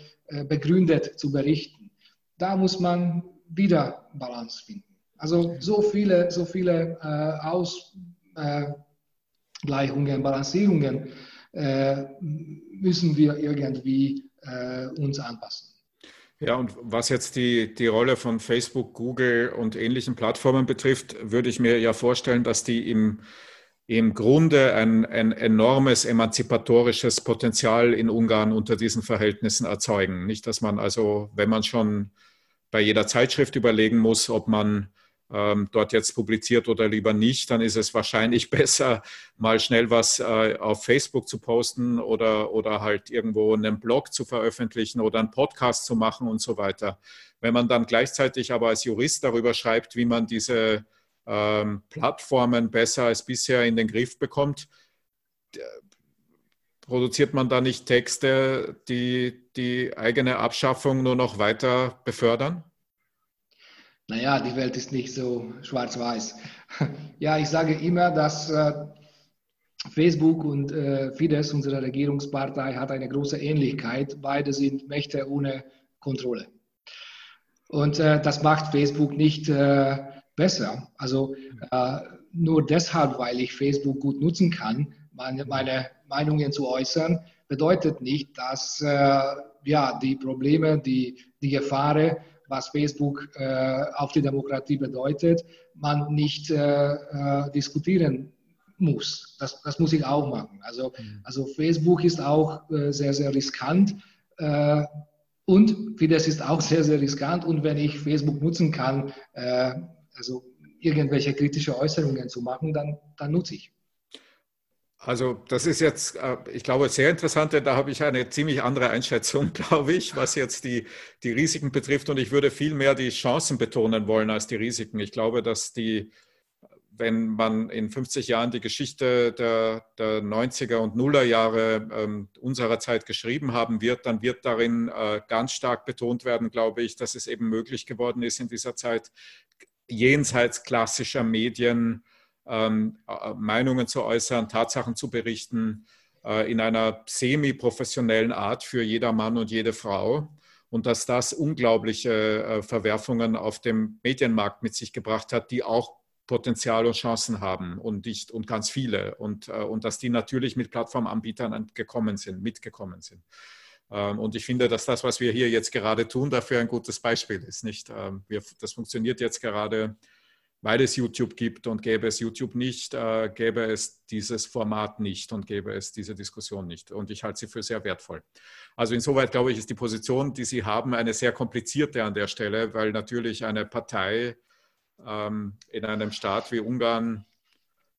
begründet zu berichten. Da muss man wieder Balance finden. Also so viele, so viele Ausgleichungen, Balancierungen müssen wir irgendwie äh, uns anpassen. Ja, und was jetzt die, die Rolle von Facebook, Google und ähnlichen Plattformen betrifft, würde ich mir ja vorstellen, dass die im, im Grunde ein, ein enormes emanzipatorisches Potenzial in Ungarn unter diesen Verhältnissen erzeugen. Nicht, dass man also, wenn man schon bei jeder Zeitschrift überlegen muss, ob man ähm, dort jetzt publiziert oder lieber nicht, dann ist es wahrscheinlich besser, mal schnell was äh, auf Facebook zu posten oder, oder halt irgendwo einen Blog zu veröffentlichen oder einen Podcast zu machen und so weiter. Wenn man dann gleichzeitig aber als Jurist darüber schreibt, wie man diese ähm, Plattformen besser als bisher in den Griff bekommt, produziert man da nicht Texte, die die eigene Abschaffung nur noch weiter befördern? Naja, die Welt ist nicht so schwarz-weiß. Ja, ich sage immer, dass äh, Facebook und äh, Fidesz, unsere Regierungspartei, hat eine große Ähnlichkeit. Beide sind Mächte ohne Kontrolle. Und äh, das macht Facebook nicht besser. Also nur deshalb, weil ich Facebook gut nutzen kann, meine, Meinungen zu äußern, bedeutet nicht, dass ja, die Probleme, die, die Gefahren was Facebook äh, auf die Demokratie bedeutet, man nicht äh, äh, diskutieren muss. Das, das, muss ich auch machen. Also, mhm. also Facebook ist auch äh, sehr, sehr riskant. Äh, und Fidesz ist auch sehr, sehr riskant. Und wenn ich Facebook nutzen kann, äh, also irgendwelche kritische Äußerungen zu machen, dann, dann nutze ich. Also das ist jetzt, äh, ich glaube, sehr interessant, denn da habe ich eine ziemlich andere Einschätzung, glaube ich, was jetzt die, die Risiken betrifft. Und ich würde viel mehr die Chancen betonen wollen als die Risiken. Ich glaube, dass die, wenn man in 50 Jahren die Geschichte der, der 90er und Nuller Jahre ähm, unserer Zeit geschrieben haben wird, dann wird darin äh, ganz stark betont werden, glaube ich, dass es eben möglich geworden ist, in dieser Zeit jenseits klassischer Medien, ähm, äh, Meinungen zu äußern, Tatsachen zu berichten, äh, in einer semi-professionellen Art für jeder Mann und jede Frau. Und dass das unglaubliche äh, Verwerfungen auf dem Medienmarkt mit sich gebracht hat, die auch Potenzial und Chancen haben und, nicht, und ganz viele. Und, und dass die natürlich mit Plattformanbietern gekommen sind, mitgekommen sind. Ähm, und ich finde, dass das, was wir hier jetzt gerade tun, dafür ein gutes Beispiel ist. Nicht? Ähm, das funktioniert jetzt gerade weil es YouTube gibt und gäbe es YouTube nicht, äh, gäbe es dieses Format nicht und gäbe es diese Diskussion nicht. Und ich halte sie für sehr wertvoll. Also insoweit glaube ich, ist die Position, die Sie haben, eine sehr komplizierte an der Stelle, weil natürlich eine Partei ähm, in einem Staat wie Ungarn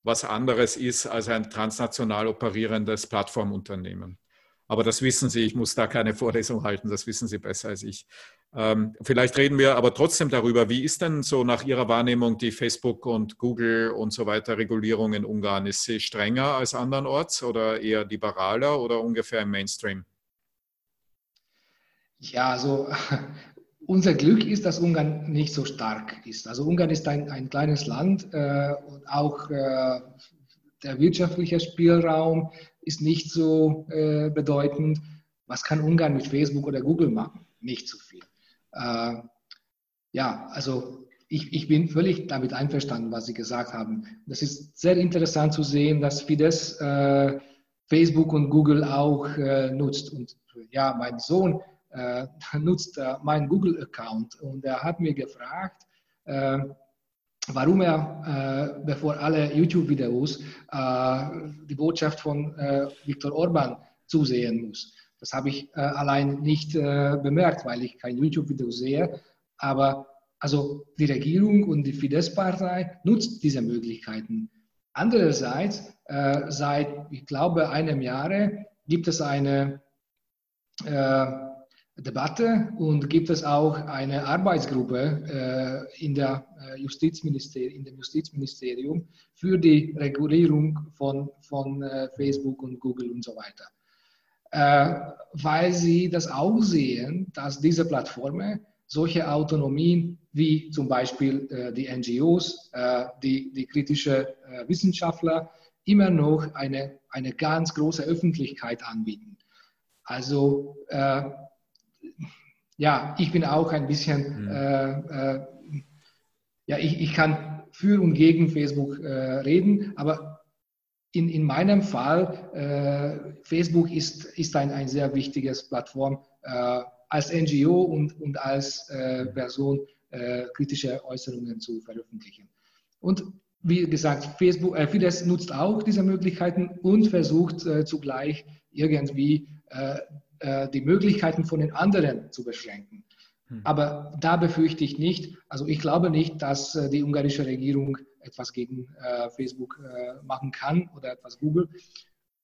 was anderes ist als ein transnational operierendes Plattformunternehmen. Aber das wissen Sie, ich muss da keine Vorlesung halten, das wissen Sie besser als ich. Ähm, vielleicht reden wir aber trotzdem darüber, wie ist denn so nach Ihrer Wahrnehmung die Facebook und Google und so weiter Regulierung in Ungarn? Ist sie strenger als andernorts oder eher liberaler oder ungefähr im Mainstream? Ja, also unser Glück ist, dass Ungarn nicht so stark ist. Also Ungarn ist ein, ein kleines Land äh, und auch äh, der wirtschaftliche Spielraum ist nicht so äh, bedeutend. Was kann Ungarn mit Facebook oder Google machen? Nicht so viel. Äh, ja, also ich, ich, bin völlig damit einverstanden, was Sie gesagt haben. Das ist sehr interessant zu sehen, dass Fidesz äh, Facebook und Google auch äh, nutzt. Und ja, mein Sohn äh, nutzt äh, meinen Google-Account und er hat mir gefragt, warum er, bevor alle YouTube-Videos die Botschaft von Viktor Orban zusehen muss. Das habe ich äh, allein nicht äh, bemerkt, weil ich kein YouTube-Video sehe. Aber also die Regierung und die Fidesz-Partei nutzt diese Möglichkeiten. Andererseits, äh, seit, ich glaube, einem Jahre gibt es eine äh, Debatte und gibt es auch eine Arbeitsgruppe äh, in, der, äh, Justizministerium, in dem Justizministerium für die Regulierung von, von Facebook und Google und so weiter äh, weil sie das auch sehen, dass diese Plattformen solche Autonomien wie zum Beispiel äh, die NGOs, äh, die, die kritische äh, Wissenschaftler immer noch eine, eine ganz große Öffentlichkeit anbieten. Also äh, ja, ich bin auch ein bisschen, mhm. Äh, ja, ich, ich kann für und gegen Facebook reden, aber in, in meinem Fall, äh, Facebook ist, ist ein, ein sehr wichtiges Plattform äh, als NGO und, und als äh, Person äh, kritische Äußerungen zu veröffentlichen. Und wie gesagt, Facebook, äh, Fidesz nutzt auch diese Möglichkeiten und versucht äh, zugleich irgendwie die Möglichkeiten von den anderen zu beschränken. Hm. Aber da befürchte ich nicht, also ich glaube nicht, dass die ungarische Regierung etwas gegen äh, Facebook äh, machen kann oder etwas Google.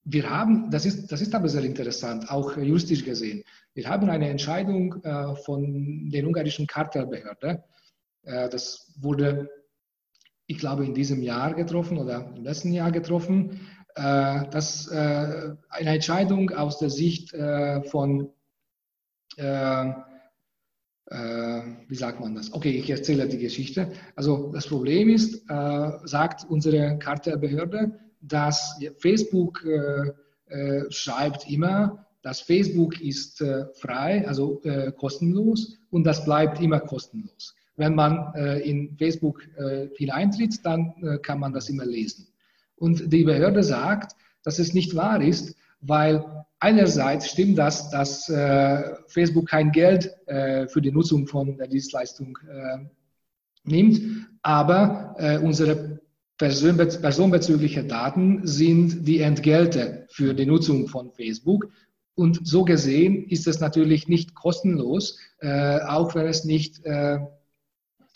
Wir haben, das ist, das ist aber sehr interessant, auch juristisch gesehen. Wir haben eine Entscheidung äh, von der ungarischen Kartellbehörde. Äh, das wurde, ich glaube, in diesem Jahr getroffen oder im letzten Jahr getroffen. Äh, das äh, eine Entscheidung aus der Sicht von äh, wie sagt man das? Okay, ich erzähle die Geschichte. Also das Problem ist, sagt unsere Kartellbehörde, dass Facebook schreibt immer, dass Facebook ist frei, also kostenlos und das bleibt immer kostenlos. Wenn man in Facebook hineintritt, dann kann man das immer lesen. Und die Behörde sagt, dass es nicht wahr ist, weil einerseits stimmt das, dass äh, Facebook kein Geld äh, für die Nutzung von der Dienstleistung äh, nimmt, aber äh, unsere personenbe personenbezügliche Daten sind die Entgelte für die Nutzung von Facebook. Und so gesehen ist es natürlich nicht kostenlos, äh, auch wenn es nicht äh,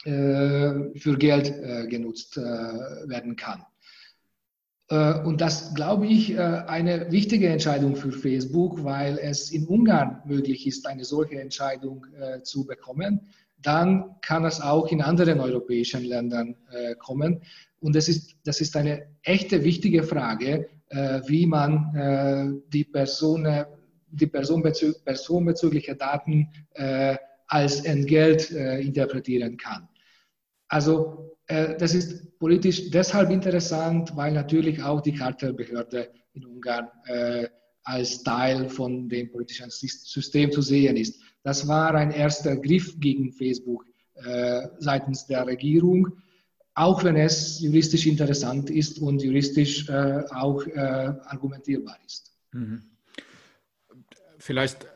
für Geld genutzt werden kann. Äh, und das, glaube ich, äh, eine wichtige Entscheidung für Facebook, weil es in Ungarn möglich ist, eine solche Entscheidung äh, zu bekommen. Dann kann es auch in anderen europäischen Ländern kommen. Und das ist, das ist eine echte wichtige Frage, wie man die, Person, die personenbezü personenbezügliche Daten als Entgelt interpretieren kann. Also das ist politisch deshalb interessant, weil natürlich auch die Kartellbehörde in Ungarn äh, als Teil von dem politischen System zu sehen ist. Das war ein erster Griff gegen Facebook äh, seitens der Regierung, auch wenn es juristisch interessant ist und juristisch äh, auch äh, argumentierbar ist. Mhm. Vielleicht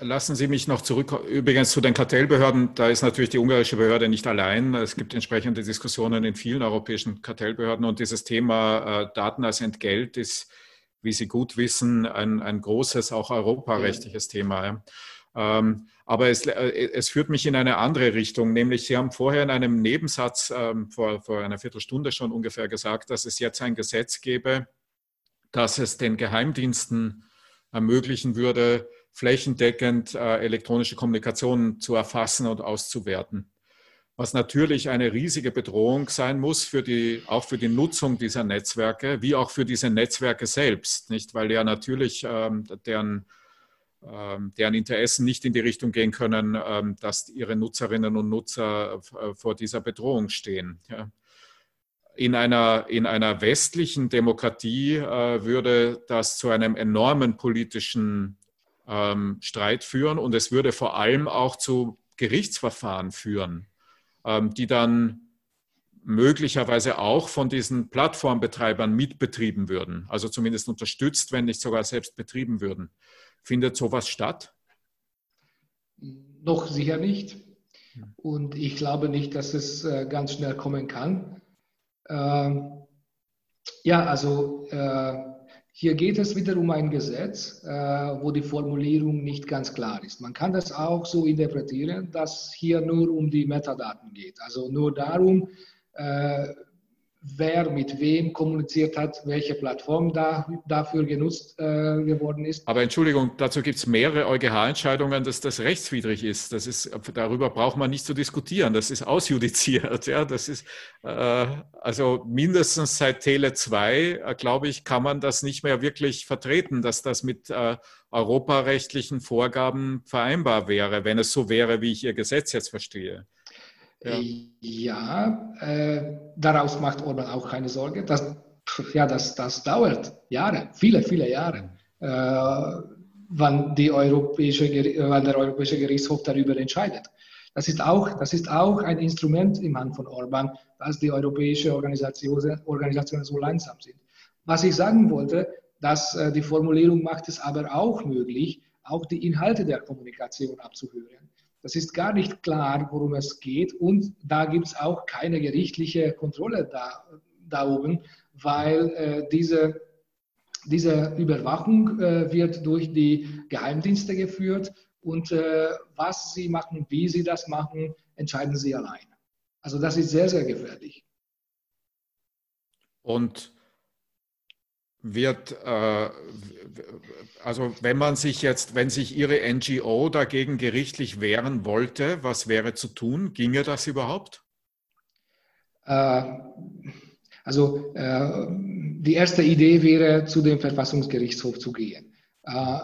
Lassen Sie mich noch zurück, übrigens zu den Kartellbehörden. Da ist natürlich die ungarische Behörde nicht allein. Es gibt entsprechende Diskussionen in vielen europäischen Kartellbehörden und dieses Thema äh, Daten als Entgelt ist, wie Sie gut wissen, ein, ein großes, auch europarechtliches Thema. Ähm, aber es, äh, es, führt mich in eine andere Richtung, nämlich Sie haben vorher in einem Nebensatz ähm, vor, vor einer Viertelstunde schon ungefähr gesagt, dass es jetzt ein Gesetz gäbe, das es den Geheimdiensten ermöglichen würde, flächendeckend äh, elektronische Kommunikation zu erfassen und auszuwerten. Was natürlich eine riesige Bedrohung sein muss, für die, auch für die Nutzung dieser Netzwerke, wie auch für diese Netzwerke selbst, nicht? Weil ja natürlich ähm, deren, ähm, deren Interessen nicht in die Richtung gehen können, ähm, dass ihre Nutzerinnen und Nutzer äh, vor dieser Bedrohung stehen. Ja in einer, in einer westlichen Demokratie äh, würde das zu einem enormen politischen ähm, Streit führen und es würde vor allem auch zu Gerichtsverfahren führen, ähm, die dann möglicherweise auch von diesen Plattformbetreibern mitbetrieben würden, also zumindest unterstützt, wenn nicht sogar selbst betrieben würden. Findet sowas statt? Noch sicher nicht. Und ich glaube nicht, dass es äh, ganz schnell kommen kann. Ähm, ja, also äh, hier geht es wieder um ein Gesetz, äh, wo die Formulierung nicht ganz klar ist. Man kann das auch so interpretieren, dass hier nur um die Metadaten geht. Also nur darum, äh, wer mit wem kommuniziert hat, welche Plattform da, dafür genutzt äh, geworden ist. Aber Entschuldigung, dazu gibt es mehrere EuGH-Entscheidungen, dass das rechtswidrig ist. Das ist. Darüber braucht man nicht zu diskutieren. Das ist ausjudiziert. Ja, das ist äh, also mindestens seit Tele 2, äh, glaube ich, kann man das nicht mehr wirklich vertreten, dass das mit äh, europarechtlichen Vorgaben vereinbar wäre, wenn es so wäre, wie ich Ihr Gesetz jetzt verstehe. Ja, ja äh, daraus macht Orban auch keine Sorge. Das, ja, das, das dauert Jahre, viele, viele Jahre, äh, wann, die europäische, wann der Europäische Gerichtshof darüber entscheidet. Das ist, auch, das ist auch ein Instrument im Hand von Orban, dass die europäischen Organisationen, Organisationen so langsam sind. Was ich sagen wollte, dass äh, die Formulierung macht es aber auch möglich, auch die Inhalte der Kommunikation abzuhören. Das ist gar nicht klar, worum es geht. Und da gibt es auch keine gerichtliche Kontrolle da, da oben, weil äh, diese, diese Überwachung äh, wird durch die Geheimdienste geführt. Und äh, was sie machen, wie sie das machen, entscheiden sie alleine. Also das ist sehr, sehr gefährlich. Und wird, äh, also wenn man sich jetzt, wenn sich Ihre NGO dagegen gerichtlich wehren wollte, was wäre zu tun? Ginge das überhaupt? Äh, also äh, die erste Idee wäre, zu dem Verfassungsgerichtshof zu gehen. Äh,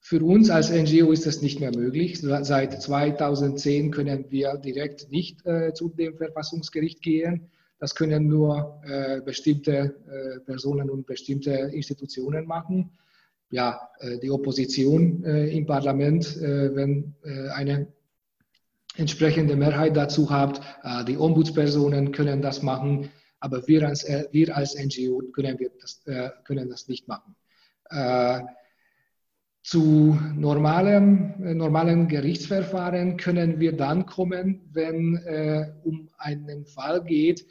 für uns als NGO ist das nicht mehr möglich. Seit 2010 können wir direkt nicht äh, zu dem Verfassungsgericht gehen. Das können nur äh, bestimmte äh, Personen und bestimmte Institutionen machen. Ja, äh, die Opposition äh, im Parlament, äh, wenn äh, eine entsprechende Mehrheit dazu hat, die Ombudspersonen können das machen, aber wir als, wir als NGO können, wir das, können das nicht machen. Zu normalem, normalen Gerichtsverfahren können wir dann kommen, wenn äh, um einen Fall geht,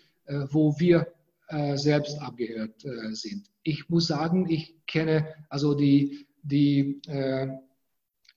wo wir äh, selbst abgehört äh, sind. Ich muss sagen, ich kenne also die, die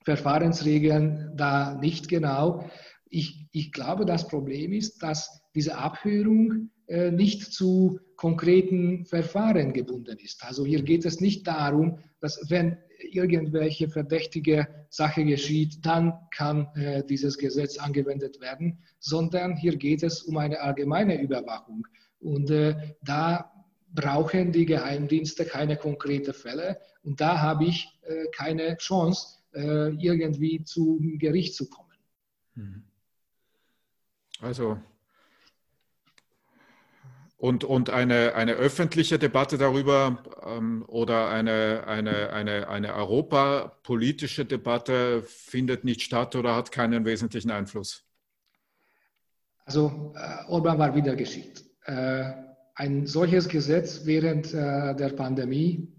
Verfahrensregeln da nicht genau. Ich, ich glaube, das Problem ist, dass diese Abhörung äh, nicht zu konkreten Verfahren gebunden ist. Also hier geht es nicht darum, dass wenn irgendwelche verdächtige Sache geschieht, dann kann äh, dieses Gesetz angewendet werden, sondern hier geht es um eine allgemeine Überwachung. Und äh, da brauchen die Geheimdienste keine konkreten Fälle. Und da habe ich äh, keine Chance, äh, irgendwie zum Gericht zu kommen. Mhm. Also und, und eine, eine öffentliche Debatte darüber ähm, oder eine, eine, eine, eine europapolitische Debatte findet nicht statt oder hat keinen wesentlichen Einfluss? Also äh, Orban war wieder geschickt. Äh, ein solches Gesetz während äh, der Pandemie,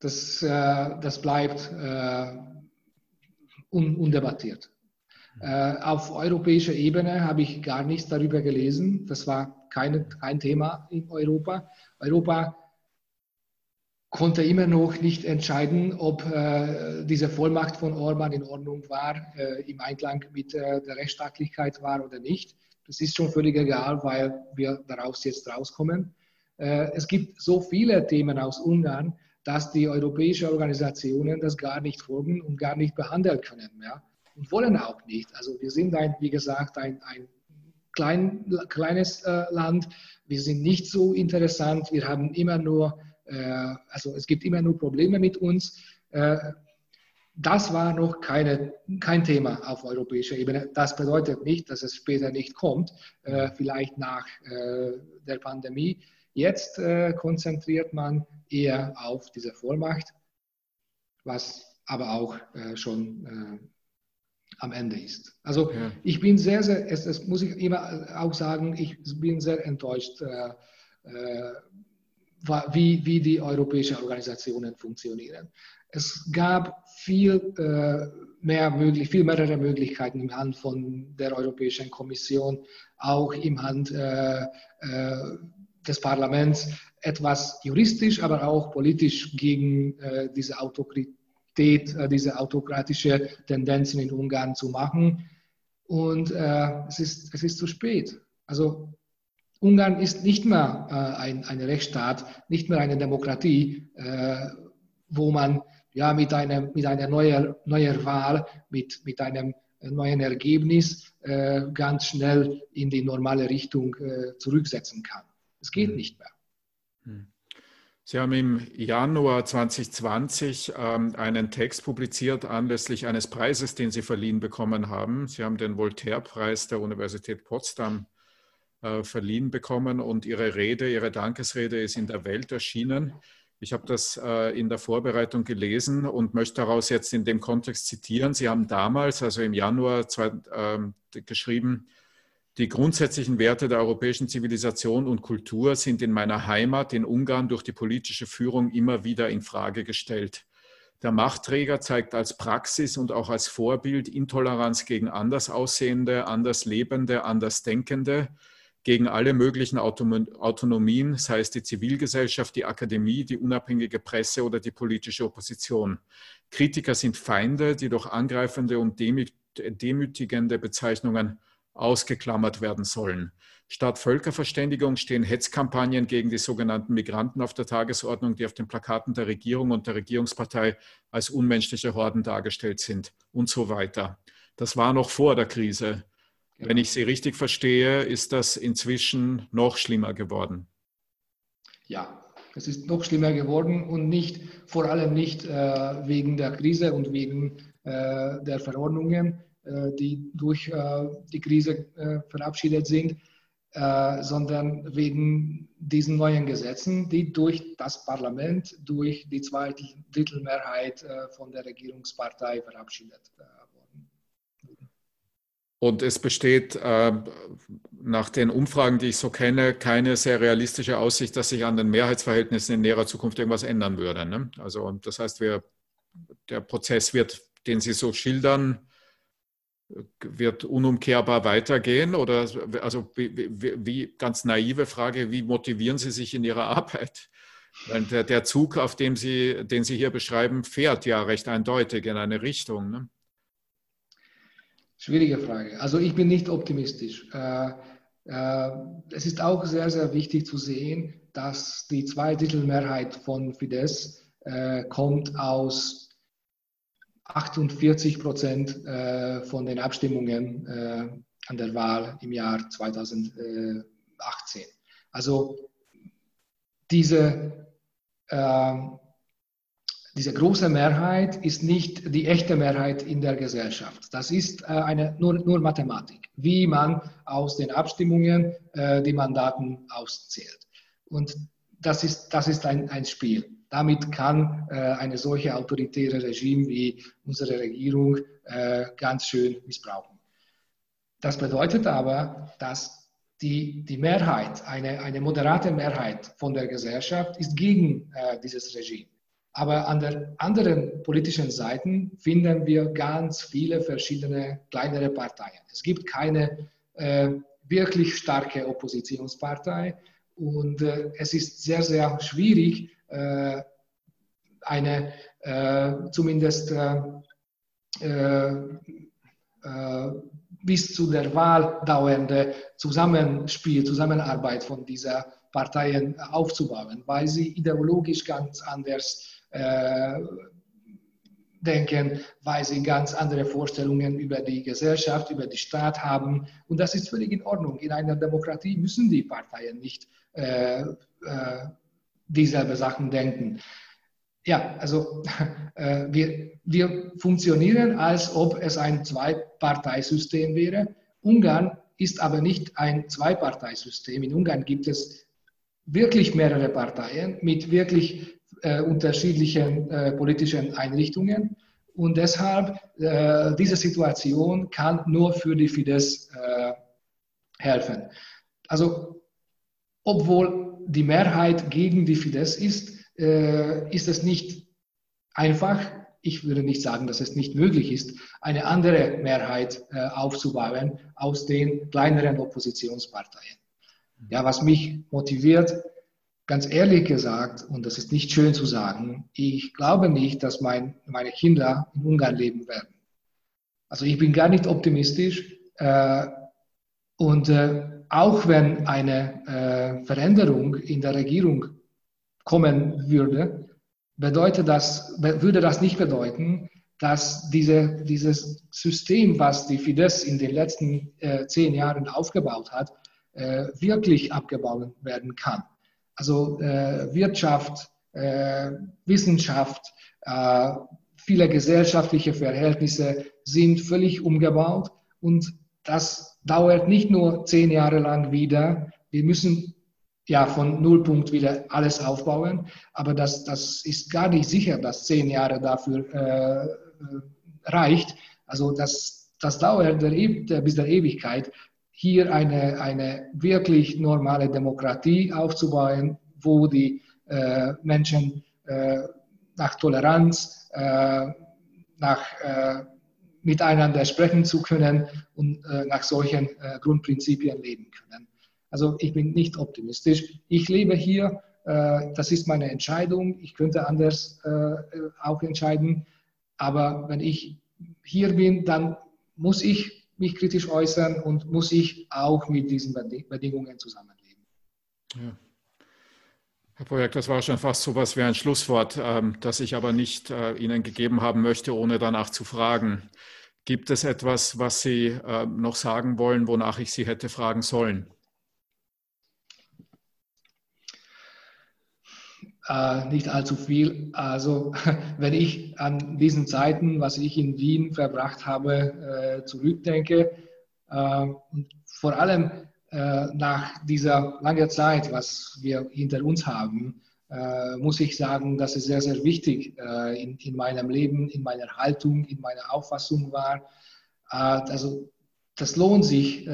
das, äh, das bleibt äh, un, undebattiert. Äh, auf europäischer Ebene habe ich gar nichts darüber gelesen. Das war keine, kein Thema in Europa. Europa konnte immer noch nicht entscheiden, ob äh, diese Vollmacht von Orban in Ordnung war, äh, im Einklang mit äh, der Rechtsstaatlichkeit war oder nicht. Das ist schon völlig egal, weil wir daraus jetzt rauskommen. Äh, es gibt so viele Themen aus Ungarn, dass die europäischen Organisationen das gar nicht folgen und gar nicht behandeln können. Ja? und wollen auch nicht. Also wir sind ein, wie gesagt, ein, ein klein, kleines äh, Land. Wir sind nicht so interessant. Wir haben immer nur, äh, also es gibt immer nur Probleme mit uns. Äh, das war noch keine, kein Thema auf europäischer Ebene. Das bedeutet nicht, dass es später nicht kommt, äh, vielleicht nach äh, der Pandemie. Jetzt äh, konzentriert man eher auf diese Vollmacht, was aber auch schon am Ende ist. Also ja. ich bin sehr, sehr, es, es, muss ich immer auch sagen, ich bin sehr enttäuscht, äh, äh, wie, wie die europäischen Organisationen funktionieren. Es gab viel äh, mehr möglich, viel mehrere Möglichkeiten im Hand von der Europäischen Kommission, auch im Hand äh, äh, des Parlaments, etwas juristisch, aber auch politisch gegen äh, diese Autokritik steht, äh, diese autokratische Tendenzen in Ungarn zu machen. Und äh, es, ist, es ist zu spät. Also Ungarn ist nicht mehr äh, ein, ein Rechtsstaat, nicht mehr eine Demokratie, äh, wo man ja mit, einem, mit einer neuen neuer Wahl, mit, mit einem neuen Ergebnis äh, ganz schnell in die normale Richtung äh, zurücksetzen kann. Es geht mhm. nicht mehr. Mhm. Sie haben im Januar 2020 ähm, einen Text publiziert anlässlich eines Preises, den Sie verliehen bekommen haben. Sie haben den Voltaire-Preis der Universität Potsdam äh, verliehen bekommen und Ihre Rede, Ihre Dankesrede ist in der Welt erschienen. Ich habe das äh, in der Vorbereitung gelesen und möchte daraus jetzt in dem Kontext zitieren. Sie haben damals, also im Januar zwei, äh, geschrieben, die grundsätzlichen Werte der europäischen Zivilisation und Kultur sind in meiner Heimat, in Ungarn, durch die politische Führung immer wieder in Frage gestellt. Der Machtträger zeigt als Praxis und auch als Vorbild Intoleranz gegen Andersaussehende, Anderslebende, Andersdenkende, gegen alle möglichen Autonomien, sei es die Zivilgesellschaft, die Akademie, die unabhängige Presse oder die politische Opposition. Kritiker sind Feinde, die durch angreifende und demütigende Bezeichnungen ausgeklammert werden sollen. Statt Völkerverständigung stehen Hetzkampagnen gegen die sogenannten Migranten auf der Tagesordnung, die auf den Plakaten der Regierung und der Regierungspartei als unmenschliche Horden dargestellt sind und so weiter. Das war noch vor der Krise. Wenn ich Sie richtig verstehe, ist das inzwischen noch schlimmer geworden. Ja, es ist noch schlimmer geworden und nicht, vor allem nicht äh, wegen der Krise und wegen äh, der Verordnungen, die durch äh, die Krise äh, verabschiedet sind, sondern wegen diesen neuen Gesetzen, die durch das Parlament, durch die Zweidrittelmehrheit von der Regierungspartei verabschiedet wurden. Und es besteht äh, nach den Umfragen, die ich so kenne, keine sehr realistische Aussicht, dass sich an den Mehrheitsverhältnissen in näherer Zukunft irgendwas ändern würde. Ne? Also das heißt, wir, der Prozess wird, den Sie so schildern, wird unumkehrbar weitergehen? Oder also wie, ganz naive Frage, wie motivieren Sie sich in Ihrer Arbeit? Der, der Zug, auf dem Sie, den Sie hier beschreiben, fährt ja recht eindeutig in eine Richtung. Ne? Schwierige Frage. Also ich bin nicht optimistisch. Äh, es ist auch sehr, sehr wichtig zu sehen, dass die Zweidrittelmehrheit von Fidesz kommt aus 48 Prozent von den Abstimmungen an der Wahl im Jahr 2018. Also diese, äh, diese große Mehrheit ist nicht die echte Mehrheit in der Gesellschaft. Das ist äh, eine, nur, nur Mathematik, wie man aus den Abstimmungen äh, die Mandaten auszählt. Und das ist, das ist ein, ein Spiel. Damit kann äh, eine solche autoritäre Regime wie unsere Regierung äh, ganz schön missbrauchen. Das bedeutet aber, dass die, die Mehrheit, eine, eine moderate Mehrheit von der Gesellschaft ist gegen äh, dieses Regime. Aber an der anderen politischen Seite finden wir ganz viele verschiedene kleinere Parteien. Es gibt keine äh, wirklich starke Oppositionspartei und äh, es ist sehr, sehr schwierig, äh, eine äh, zumindest äh, bis zu der Wahl dauernde Zusammenspiel, Zusammenarbeit von dieser Parteien aufzubauen, weil sie ideologisch ganz anders äh, denken, weil sie ganz andere Vorstellungen über die Gesellschaft, über die Staat haben. Und das ist völlig in Ordnung. In einer Demokratie müssen die Parteien nicht äh, äh, dieselbe Sachen denken. Ja, also äh, wir, wir funktionieren, als ob es ein Zwei-Parteisystem wäre. Ungarn ist aber nicht ein Zwei-Parteisystem. In Ungarn gibt es wirklich mehrere Parteien mit wirklich äh, unterschiedlichen äh, politischen Einrichtungen. Und deshalb, äh, diese Situation kann nur für die Fidesz äh, helfen. Also, obwohl die Mehrheit gegen die Fidesz ist, äh, ist es nicht einfach, ich würde nicht sagen, dass es nicht möglich ist, eine andere Mehrheit äh, aufzubauen aus den kleineren Oppositionsparteien. Ja, was mich motiviert, ganz ehrlich gesagt, und das ist nicht schön zu sagen, ich glaube nicht, dass mein, meine Kinder in Ungarn leben werden. Also ich bin gar nicht optimistisch. Äh, und äh, auch wenn eine äh, Veränderung in der Regierung kommen würde, bedeutet das, würde das nicht bedeuten, dass diese, dieses System, was die Fidesz in den letzten äh, zehn Jahren aufgebaut hat, äh, wirklich abgebaut werden kann. Also äh, Wirtschaft, äh, Wissenschaft, äh, viele gesellschaftliche Verhältnisse sind völlig umgebaut und das dauert nicht nur zehn Jahre lang wieder. Wir müssen ja, von Nullpunkt wieder alles aufbauen. Aber das, das ist gar nicht sicher, dass zehn Jahre dafür äh, äh reicht. Also das, das dauert der, der, bis der Ewigkeit, hier eine, eine wirklich normale Demokratie aufzubauen, wo die äh, Menschen äh, nach Toleranz, äh, nach äh, miteinander sprechen zu können und nach solchen Grundprinzipien leben können. Also ich bin nicht optimistisch. Ich lebe hier, äh, das ist meine Entscheidung. Ich könnte anders äh, auch entscheiden. Aber wenn ich hier bin, dann muss ich mich kritisch äußern und muss ich auch mit diesen Bedingungen zusammenleben. Ja. Herr Projekt, das war schon fast so etwas wie ein Schlusswort, ähm, das ich aber nicht äh, Ihnen gegeben haben möchte, ohne danach zu fragen. Gibt es etwas, was Sie noch sagen wollen, wonach ich Sie hätte fragen sollen? äh, nicht allzu viel. Also wenn ich an diesen Zeiten, was ich in Wien verbracht habe, äh, zurückdenke, vor allem nach dieser langen Zeit, was wir hinter uns haben, äh, muss ich sagen, dass es sehr, sehr wichtig äh, in, in meinem Leben, in meiner Haltung, in meiner Auffassung war. also das lohnt sich,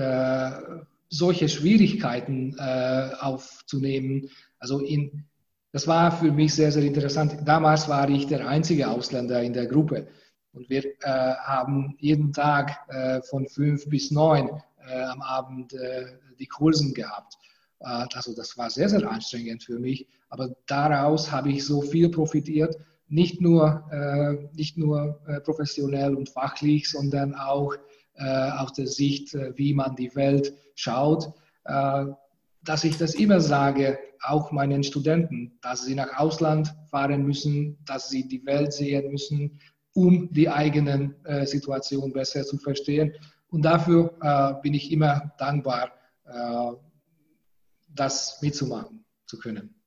solche Schwierigkeiten aufzunehmen. Also in, das war für mich sehr, sehr interessant. Damals war ich der einzige Ausländer in der Gruppe. Und wir äh, haben jeden Tag äh, von fünf bis neun äh, am Abend äh, die Kursen gehabt. Äh, also das war sehr, sehr anstrengend für mich. Aber daraus habe ich so viel profitiert. Nicht nur, äh, nicht nur professionell und fachlich, sondern auch aus der Sicht, wie man die Welt schaut. äh, dass ich das immer sage, auch meinen Studenten, dass sie nach Ausland fahren müssen, dass sie die Welt sehen müssen, um die eigenen äh, Situation besser zu verstehen. Und dafür äh, bin ich immer dankbar, äh, das mitzumachen zu können.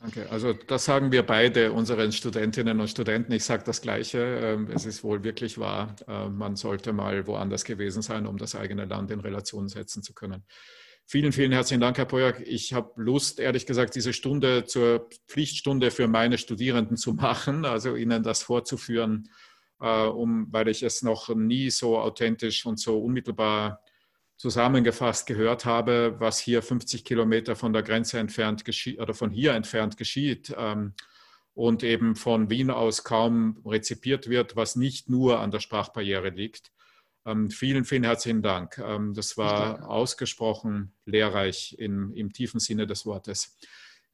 Danke. Also das sagen wir beide unseren Studentinnen und Studenten. Ich sage das Gleiche. Ähm, es ist wohl wirklich wahr. Äh, man sollte mal woanders gewesen sein, um das eigene Land in Relation setzen zu können. Vielen, vielen herzlichen Dank, Herr Pojak. Ich habe Lust, ehrlich gesagt, diese Stunde zur Pflichtstunde für meine Studierenden zu machen, also Ihnen das vorzuführen, um, weil ich es noch nie so authentisch und so unmittelbar zusammengefasst gehört habe, was hier 50 Kilometer von der Grenze entfernt geschieht oder von hier entfernt geschieht ähm, und eben von Wien aus kaum rezipiert wird, was nicht nur an der Sprachbarriere liegt. Ähm, vielen, vielen herzlichen Dank. Ähm, das war ausgesprochen lehrreich im, im tiefen Sinne des Wortes.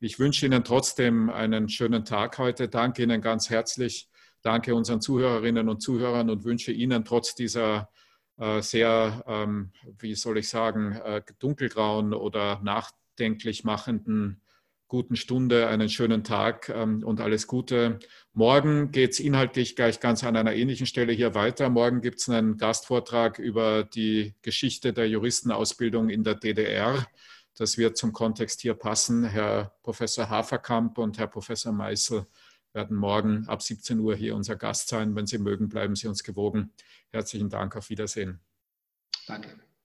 Ich wünsche Ihnen trotzdem einen schönen Tag heute. Danke Ihnen ganz herzlich. Danke unseren Zuhörerinnen und Zuhörern und wünsche Ihnen trotz dieser äh, sehr, ähm, wie soll ich sagen, äh, dunkelgrauen oder nachdenklich machenden guten Stunde, einen schönen Tag ähm, und alles Gute. Morgen geht es inhaltlich gleich ganz an einer ähnlichen Stelle hier weiter. Morgen gibt es einen Gastvortrag über die Geschichte der Juristenausbildung in der DDR. Das wird zum Kontext hier passen. Herr Professor Haferkamp und Herr Professor Meißel werden morgen ab 17 Uhr hier unser Gast sein. Wenn Sie mögen, bleiben Sie uns gewogen. Herzlichen Dank. Auf Wiedersehen. Danke.